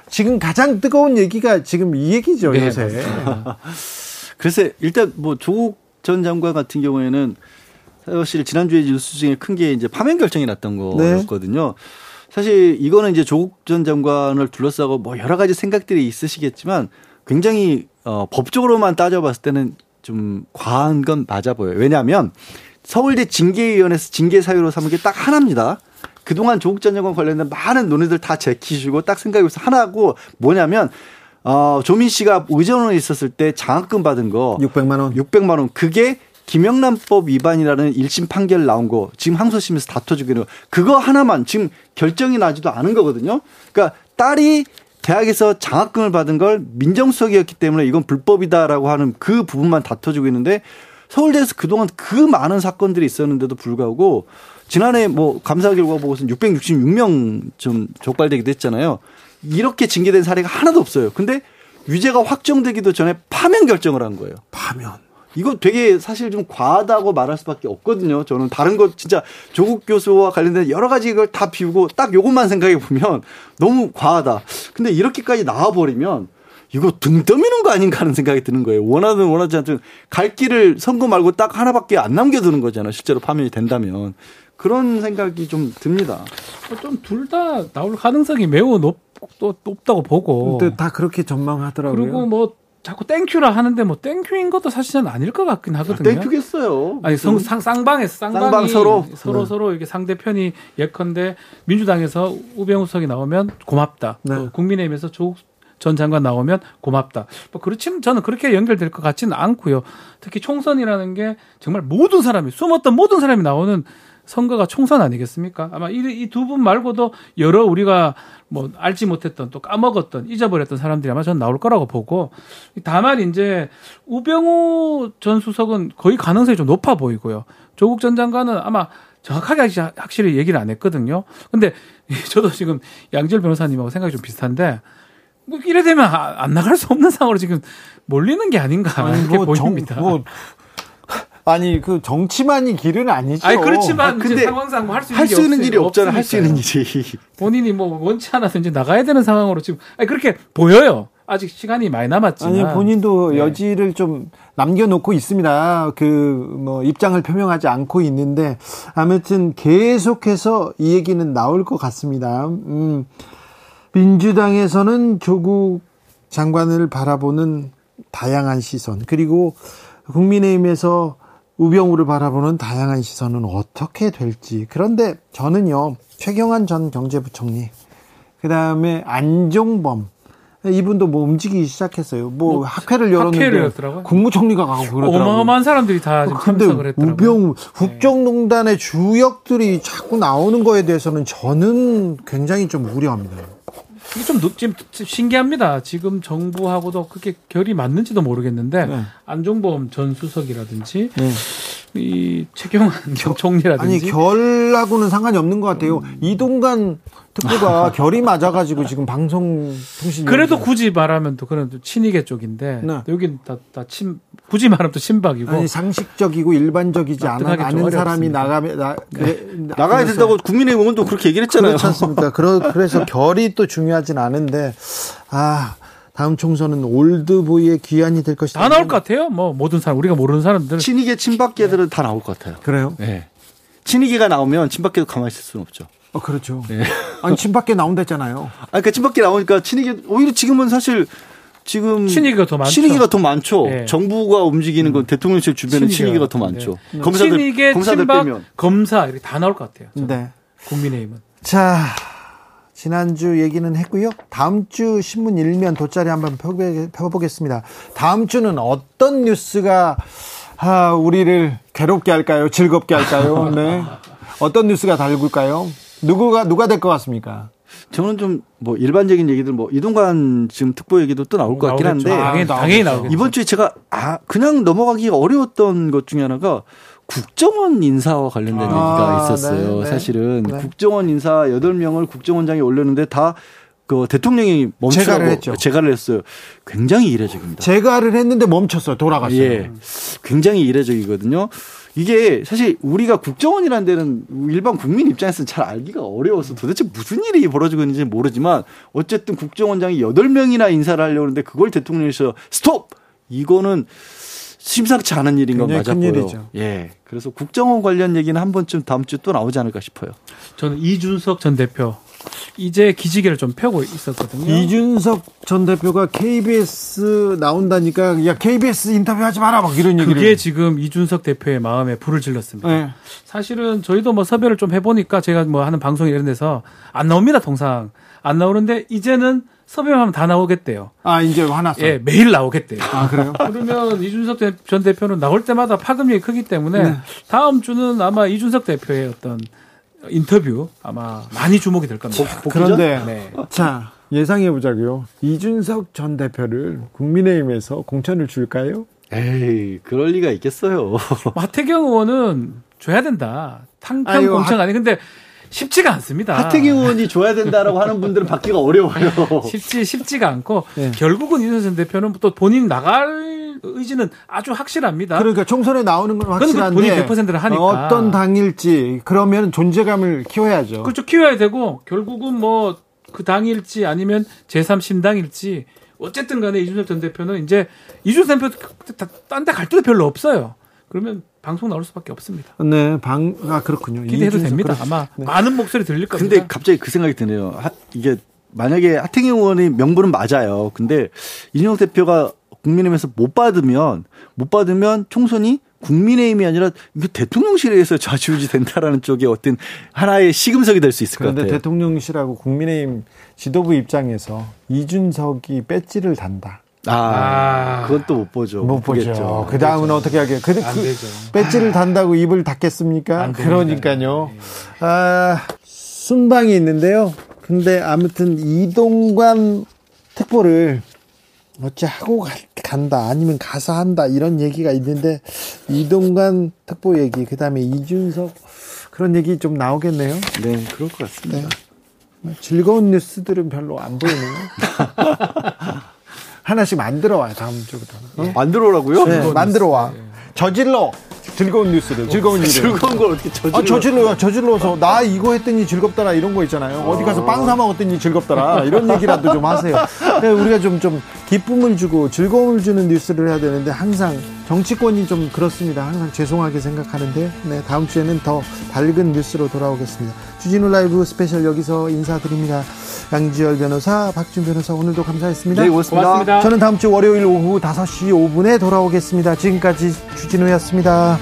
A: 지금 가장 뜨거운 얘기가 지금 이 얘기죠, 네, 요새.
B: 글쎄, 일단 뭐 조국 전 장관 같은 경우에는 사실 지난주에 뉴스 중에 큰 게 이제 파면 결정이 났던 네. 거였거든요. 네. 사실 이거는 이제 조국 전 장관을 둘러싸고 뭐 여러 가지 생각들이 있으시겠지만 굉장히 어 법적으로만 따져봤을 때는 좀 과한 건 맞아 보여요. 왜냐하면 서울대 징계위원회에서 징계 사유로 삼은 게 딱 하나입니다. 그동안 조국 전 장관 관련된 많은 논의들 다 제키시고 딱 생각해보서 하나고 뭐냐면 어, 조민 씨가 의전원에 있었을 때 장학금 받은 거
A: 600만 원.
B: 600만 원. 그게 김영란법 위반이라는 1심 판결 나온 거 지금 항소심에서 거 그거 하나만 지금 결정이 나지도 않은 거거든요. 그러니까 딸이 대학에서 장학금을 받은 걸 민정수석이었기 때문에 이건 불법이다라고 하는 그 부분만 다퉈주고 있는데 서울대에서 그동안 그 많은 사건들이 있었는데도 불구하고 지난해 뭐 감사 결과 보고서는 666명 좀 적발되기도 했잖아요. 이렇게 징계된 사례가 하나도 없어요. 근데 유죄가 확정되기도 전에 파면 결정을 한 거예요.
A: 파면.
B: 이거 되게 사실 좀 과하다고 말할 수밖에 없거든요. 저는 다른 거 진짜 조국 교수와 관련된 여러 가지 이걸 다 비우고 딱 요것만 생각해 보면 너무 과하다. 근데 이렇게까지 나와 버리면 이거 등 떠미는 거 아닌가 하는 생각이 드는 거예요. 원하든 원하지 않든 갈 길을 선거 말고 딱 하나밖에 안 남겨두는 거잖아요. 실제로 파면이 된다면. 그런 생각이 좀 듭니다.
C: 좀 둘 다 나올 가능성이 매우 높, 높다고 보고.
A: 근데 다 그렇게 전망하더라고요.
C: 그리고 뭐 자꾸 thank you라 하는데 뭐 thank you인 것도 사실은 아닐 것 같긴 하거든요.
B: 아, thank you겠어요.
C: 아니 성, 상, 쌍방에 쌍방이 쌍방 서로 서로 네. 서로 이게 상대편이 예컨대 민주당에서 우병우 수석이 나오면 고맙다. 네. 또 국민의힘에서 조국 전 장관 나오면 고맙다. 뭐 그렇지만 저는 그렇게 연결될 것 같지는 않고요. 특히 총선이라는 게 정말 모든 사람이 숨었던 모든 사람이 나오는 선거가 총선 아니겠습니까? 아마 이 두분 말고도 여러 우리가 뭐 알지 못했던 또 까먹었던 잊어버렸던 사람들이 아마 저는 나올 거라고 보고 다만 이제 우병우 전 수석은 거의 가능성이 좀 높아 보이고요. 조국 전 장관은 아마 정확하게 확실히 얘기를 안 했거든요. 근데 저도 지금 양질 변호사님하고 생각이 좀 비슷한데 뭐 이래 되면 안 나갈 수 없는 상황으로 지금 몰리는 게 아닌가 아니, 이렇게 뭐 보입니다. 정, 뭐
A: 아니 그 정치만이 길은 아니죠.
C: 아니 그렇지만 아, 근데 상황상 뭐 할수 있는,
B: 일이 없잖아. 할 수 있는 일이.
C: 본인이 뭐 원치 않아서 이제 나가야 되는 상황으로 지금 아니 그렇게 보여요. 아직 시간이 많이 남았지만
A: 아니 본인도 네. 여지를 좀 남겨놓고 있습니다. 그 뭐 입장을 표명하지 않고 있는데 아무튼 계속해서 이 얘기는 나올 것 같습니다. 음, 민주당에서는 조국 장관을 바라보는 다양한 시선 그리고 국민의힘에서 우병우를 바라보는 다양한 시선은 어떻게 될지. 그런데 저는요, 최경환 전 경제부총리, 그 다음에 안종범, 이분도 뭐 움직이기 시작했어요. 뭐, 뭐 학회를 열었는데 학회를 국무총리가 가고 그러더라고요.
C: 어마어마한 사람들이 다 참석을 했더라고요.
A: 우병우 네. 국정농단의 주역들이 자꾸 나오는 거에 대해서는 저는 굉장히 좀 우려합니다.
C: 이게 좀 지금 신기합니다. 지금 정부하고도 그렇게 결이 맞는지도 모르겠는데 네. 안종범 전 수석이라든지 네. 이 최경환 총리라든지
A: 아니 결하고는 상관이 없는 것 같아요. 음. 이동관 특보가 결이 맞아가지고 지금 방송통신
C: 그래도 굳이 말하면 또 그런 친이계 쪽인데 네. 여긴 다다친 굳이 말하면 또 친박이고
A: 아니 상식적이고 일반적이지 않아, 않은 사람이 나가면 나, 네.
B: 나가야 된다고 국민의힘은 또 그렇게 얘기를 했잖아요.
A: 그렇지 않습니까? 그러, 그래서 결이 또 중요하진 않은데 아. 다음 총선은 올드보이의 귀환이 될 것이다.
C: 다 나올 것 같아요. 뭐 모든 사람 우리가 모르는 사람들
B: 친이계 친박계들은 네. 다 나올 것 같아요.
A: 그래요?
B: 네. 친이계가 나오면 친박계도 가만히 있을 수는 없죠.
A: 어, 그렇죠. 네. 아니 친박계 나온다잖아요.
B: 아, 그러니까 친박계 나오니까 친이계 오히려 지금은 사실 지금
C: 친이계가 더 많죠.
B: 친이계가 더 많죠. 네. 정부가 움직이는 건 음. 대통령실 주변에 친이계가, 더 많죠.
C: 네. 검사들 친이계, 검사들 친박, 빼면 검사 이렇게 다 나올 것 같아요. 저는. 네. 국민의힘은.
A: 자, 지난주 얘기는 했고요. 다음 주 신문 일면 돗자리 한번 펴보겠습니다. 다음 주는 어떤 뉴스가 아, 우리를 괴롭게 할까요? 즐겁게 할까요? 네. 어떤 뉴스가 달굴까요? 누구가 누가 될 것 같습니까?
B: 저는 좀 뭐 일반적인 얘기들 뭐 이동관 지금 특보 얘기도 또 나올 것 같긴. 한데
C: 당연히, 당연히 나오겠죠.
B: 이번 주에 제가 아 그냥 넘어가기가 어려웠던 것 중에 하나가 국정원 인사와 관련된
A: 아,
B: 얘기가 있었어요.
A: 네, 네.
B: 사실은
A: 네.
B: 국정원 인사 8명을 국정원장에 올렸는데 다 그 대통령이 멈추라고
A: 재가를 했죠.
B: 재가를 했어요. 굉장히 이례적입니다.
A: 재가를 했는데 멈췄어요. 돌아갔어요.
B: 예. 굉장히 이례적이거든요. 이게 사실 우리가 국정원이라는 데는 일반 국민 입장에서는 잘 알기가 어려워서 도대체 무슨 일이 벌어지고 있는지 모르지만 어쨌든 국정원장이 8명이나 인사를 하려고 하는데 그걸 대통령에서 스톱! 이거는 심상치 않은 일인 건 맞았고요.
A: 일이죠.
B: 예. 그래서 국정원 관련 얘기는 한 번쯤 다음 주에 또 나오지 않을까 싶어요.
C: 저는 이준석 전 대표 이제 기지개를 좀 펴고 있었거든요.
A: 이준석 전 대표가 KBS 나온다니까 야 KBS 인터뷰하지 마라 막 이런 얘기를.
C: 그게 지금 이준석 대표의 마음에 불을 질렀습니다.
A: 네.
C: 사실은 저희도 뭐 섭외를 좀 해보니까 제가 뭐 하는 방송 이런 데서 안 나옵니다 통상 안 나오는데 이제는 섭외하면 다 나오겠대요.
A: 아 이제 화났어요.
C: 예, 매일 나오겠대요.
A: 아 그래요?
C: 그러면 이준석 대- 전 대표는 나올 때마다 파급력이 크기 때문에
A: 네.
C: 다음 주는 아마 이준석 대표의 어떤 인터뷰 아마 많이 주목이 될 겁니다.
A: 그런데
C: 네.
A: 자 예상해 보자고요. 이준석 전 대표를 국민의힘에서 공천을 줄까요?
B: 에이, 그럴 리가 있겠어요.
C: 뭐 하태경 의원은 줘야 된다. 탕평
A: 아이고,
C: 공천
A: 하-
C: 아니 근데 쉽지가 않습니다.
B: 하태경 의원이 줘야 된다라고 하는 분들은 받기가 어려워요.
C: 쉽지 쉽지가 않고
A: 네.
C: 결국은 이준석 전 대표는 또 본인 나갈 의지는 아주 확실합니다.
A: 그러니까 총선에 나오는 건
C: 그건
A: 확실한데
C: 본인이 100%를 하니까.
A: 어떤 당일지 그러면 존재감을 키워야죠.
C: 그렇죠. 키워야 되고 결국은 뭐 그 당일지 아니면 제3신당일지 어쨌든 간에 이준석 전 대표는 이제 이준석 대표 딴 데 갈 데도 별로 없어요. 그러면 방송 나올 수밖에 없습니다.
A: 네, 방, 아, 그렇군요.
C: 기대해도 됩니다.
A: 그렇-
C: 아마
A: 네.
C: 많은 목소리 들릴 겁니다.
B: 근데 갑자기 그 생각이 드네요. 하- 이게 만약에 하태경 의원의 명분은 맞아요. 근데 이준석 대표가 국민의힘에서 못 받으면 못 받으면 총선이 국민의힘이 아니라 이거 대통령실에서 좌지우지 된다라는 쪽에 어떤 하나의 시금석이 될 수 있을 것
A: 그런데
B: 같아요.
A: 대통령실하고 국민의힘 지도부 입장에서 이준석이 배지를 단다.
B: 아, 그건 또 못 보죠.
A: 못
B: 보겠죠.
A: 보죠. 그 다음은 어떻게 하게? 그, 안그
C: 되죠.
A: 배지를 단다고 입을 닫겠습니까? 그러니까요. 아, 순방이 있는데요. 근데 아무튼 이동관 특보를 어찌 하고 가- 간다 아니면 가서 한다 이런 얘기가 있는데 이동관 특보 얘기 그다음에 이준석 그런 얘기 좀 나오겠네요.
B: 네, 그럴 것 같습니다.
A: 즐거운 뉴스들은 별로 안 보이네요. 하나씩 만들어 와요 다음 주부터. 어?
B: 만들어 오라고요?
A: 네, 만들어 와. 저질러 즐거운 뉴스를 즐거운 일을.
B: 즐거운 걸 어떻게 저질러?
A: 아, 저질러요. 저질러서 나 이거 했더니 즐겁더라 이런 거 있잖아요. 어디 가서 빵 사 먹었더니 즐겁더라 이런 얘기라도 좀 하세요. 그러니까 우리가 좀좀 기쁨을 주고 즐거움을 주는 뉴스를 해야 되는데 항상 정치권이 좀 그렇습니다. 항상 죄송하게 생각하는데 네, 다음 주에는 더 밝은 뉴스로 돌아오겠습니다. 주진우 라이브 스페셜 여기서 인사드립니다. 양지열 변호사, 박지훈 변호사 오늘도 감사했습니다.
B: 네, 고맙습니다.
C: 고맙습니다.
A: 저는 다음 주 월요일 오후 5시 5분에 돌아오겠습니다. 지금까지 주진우였습니다.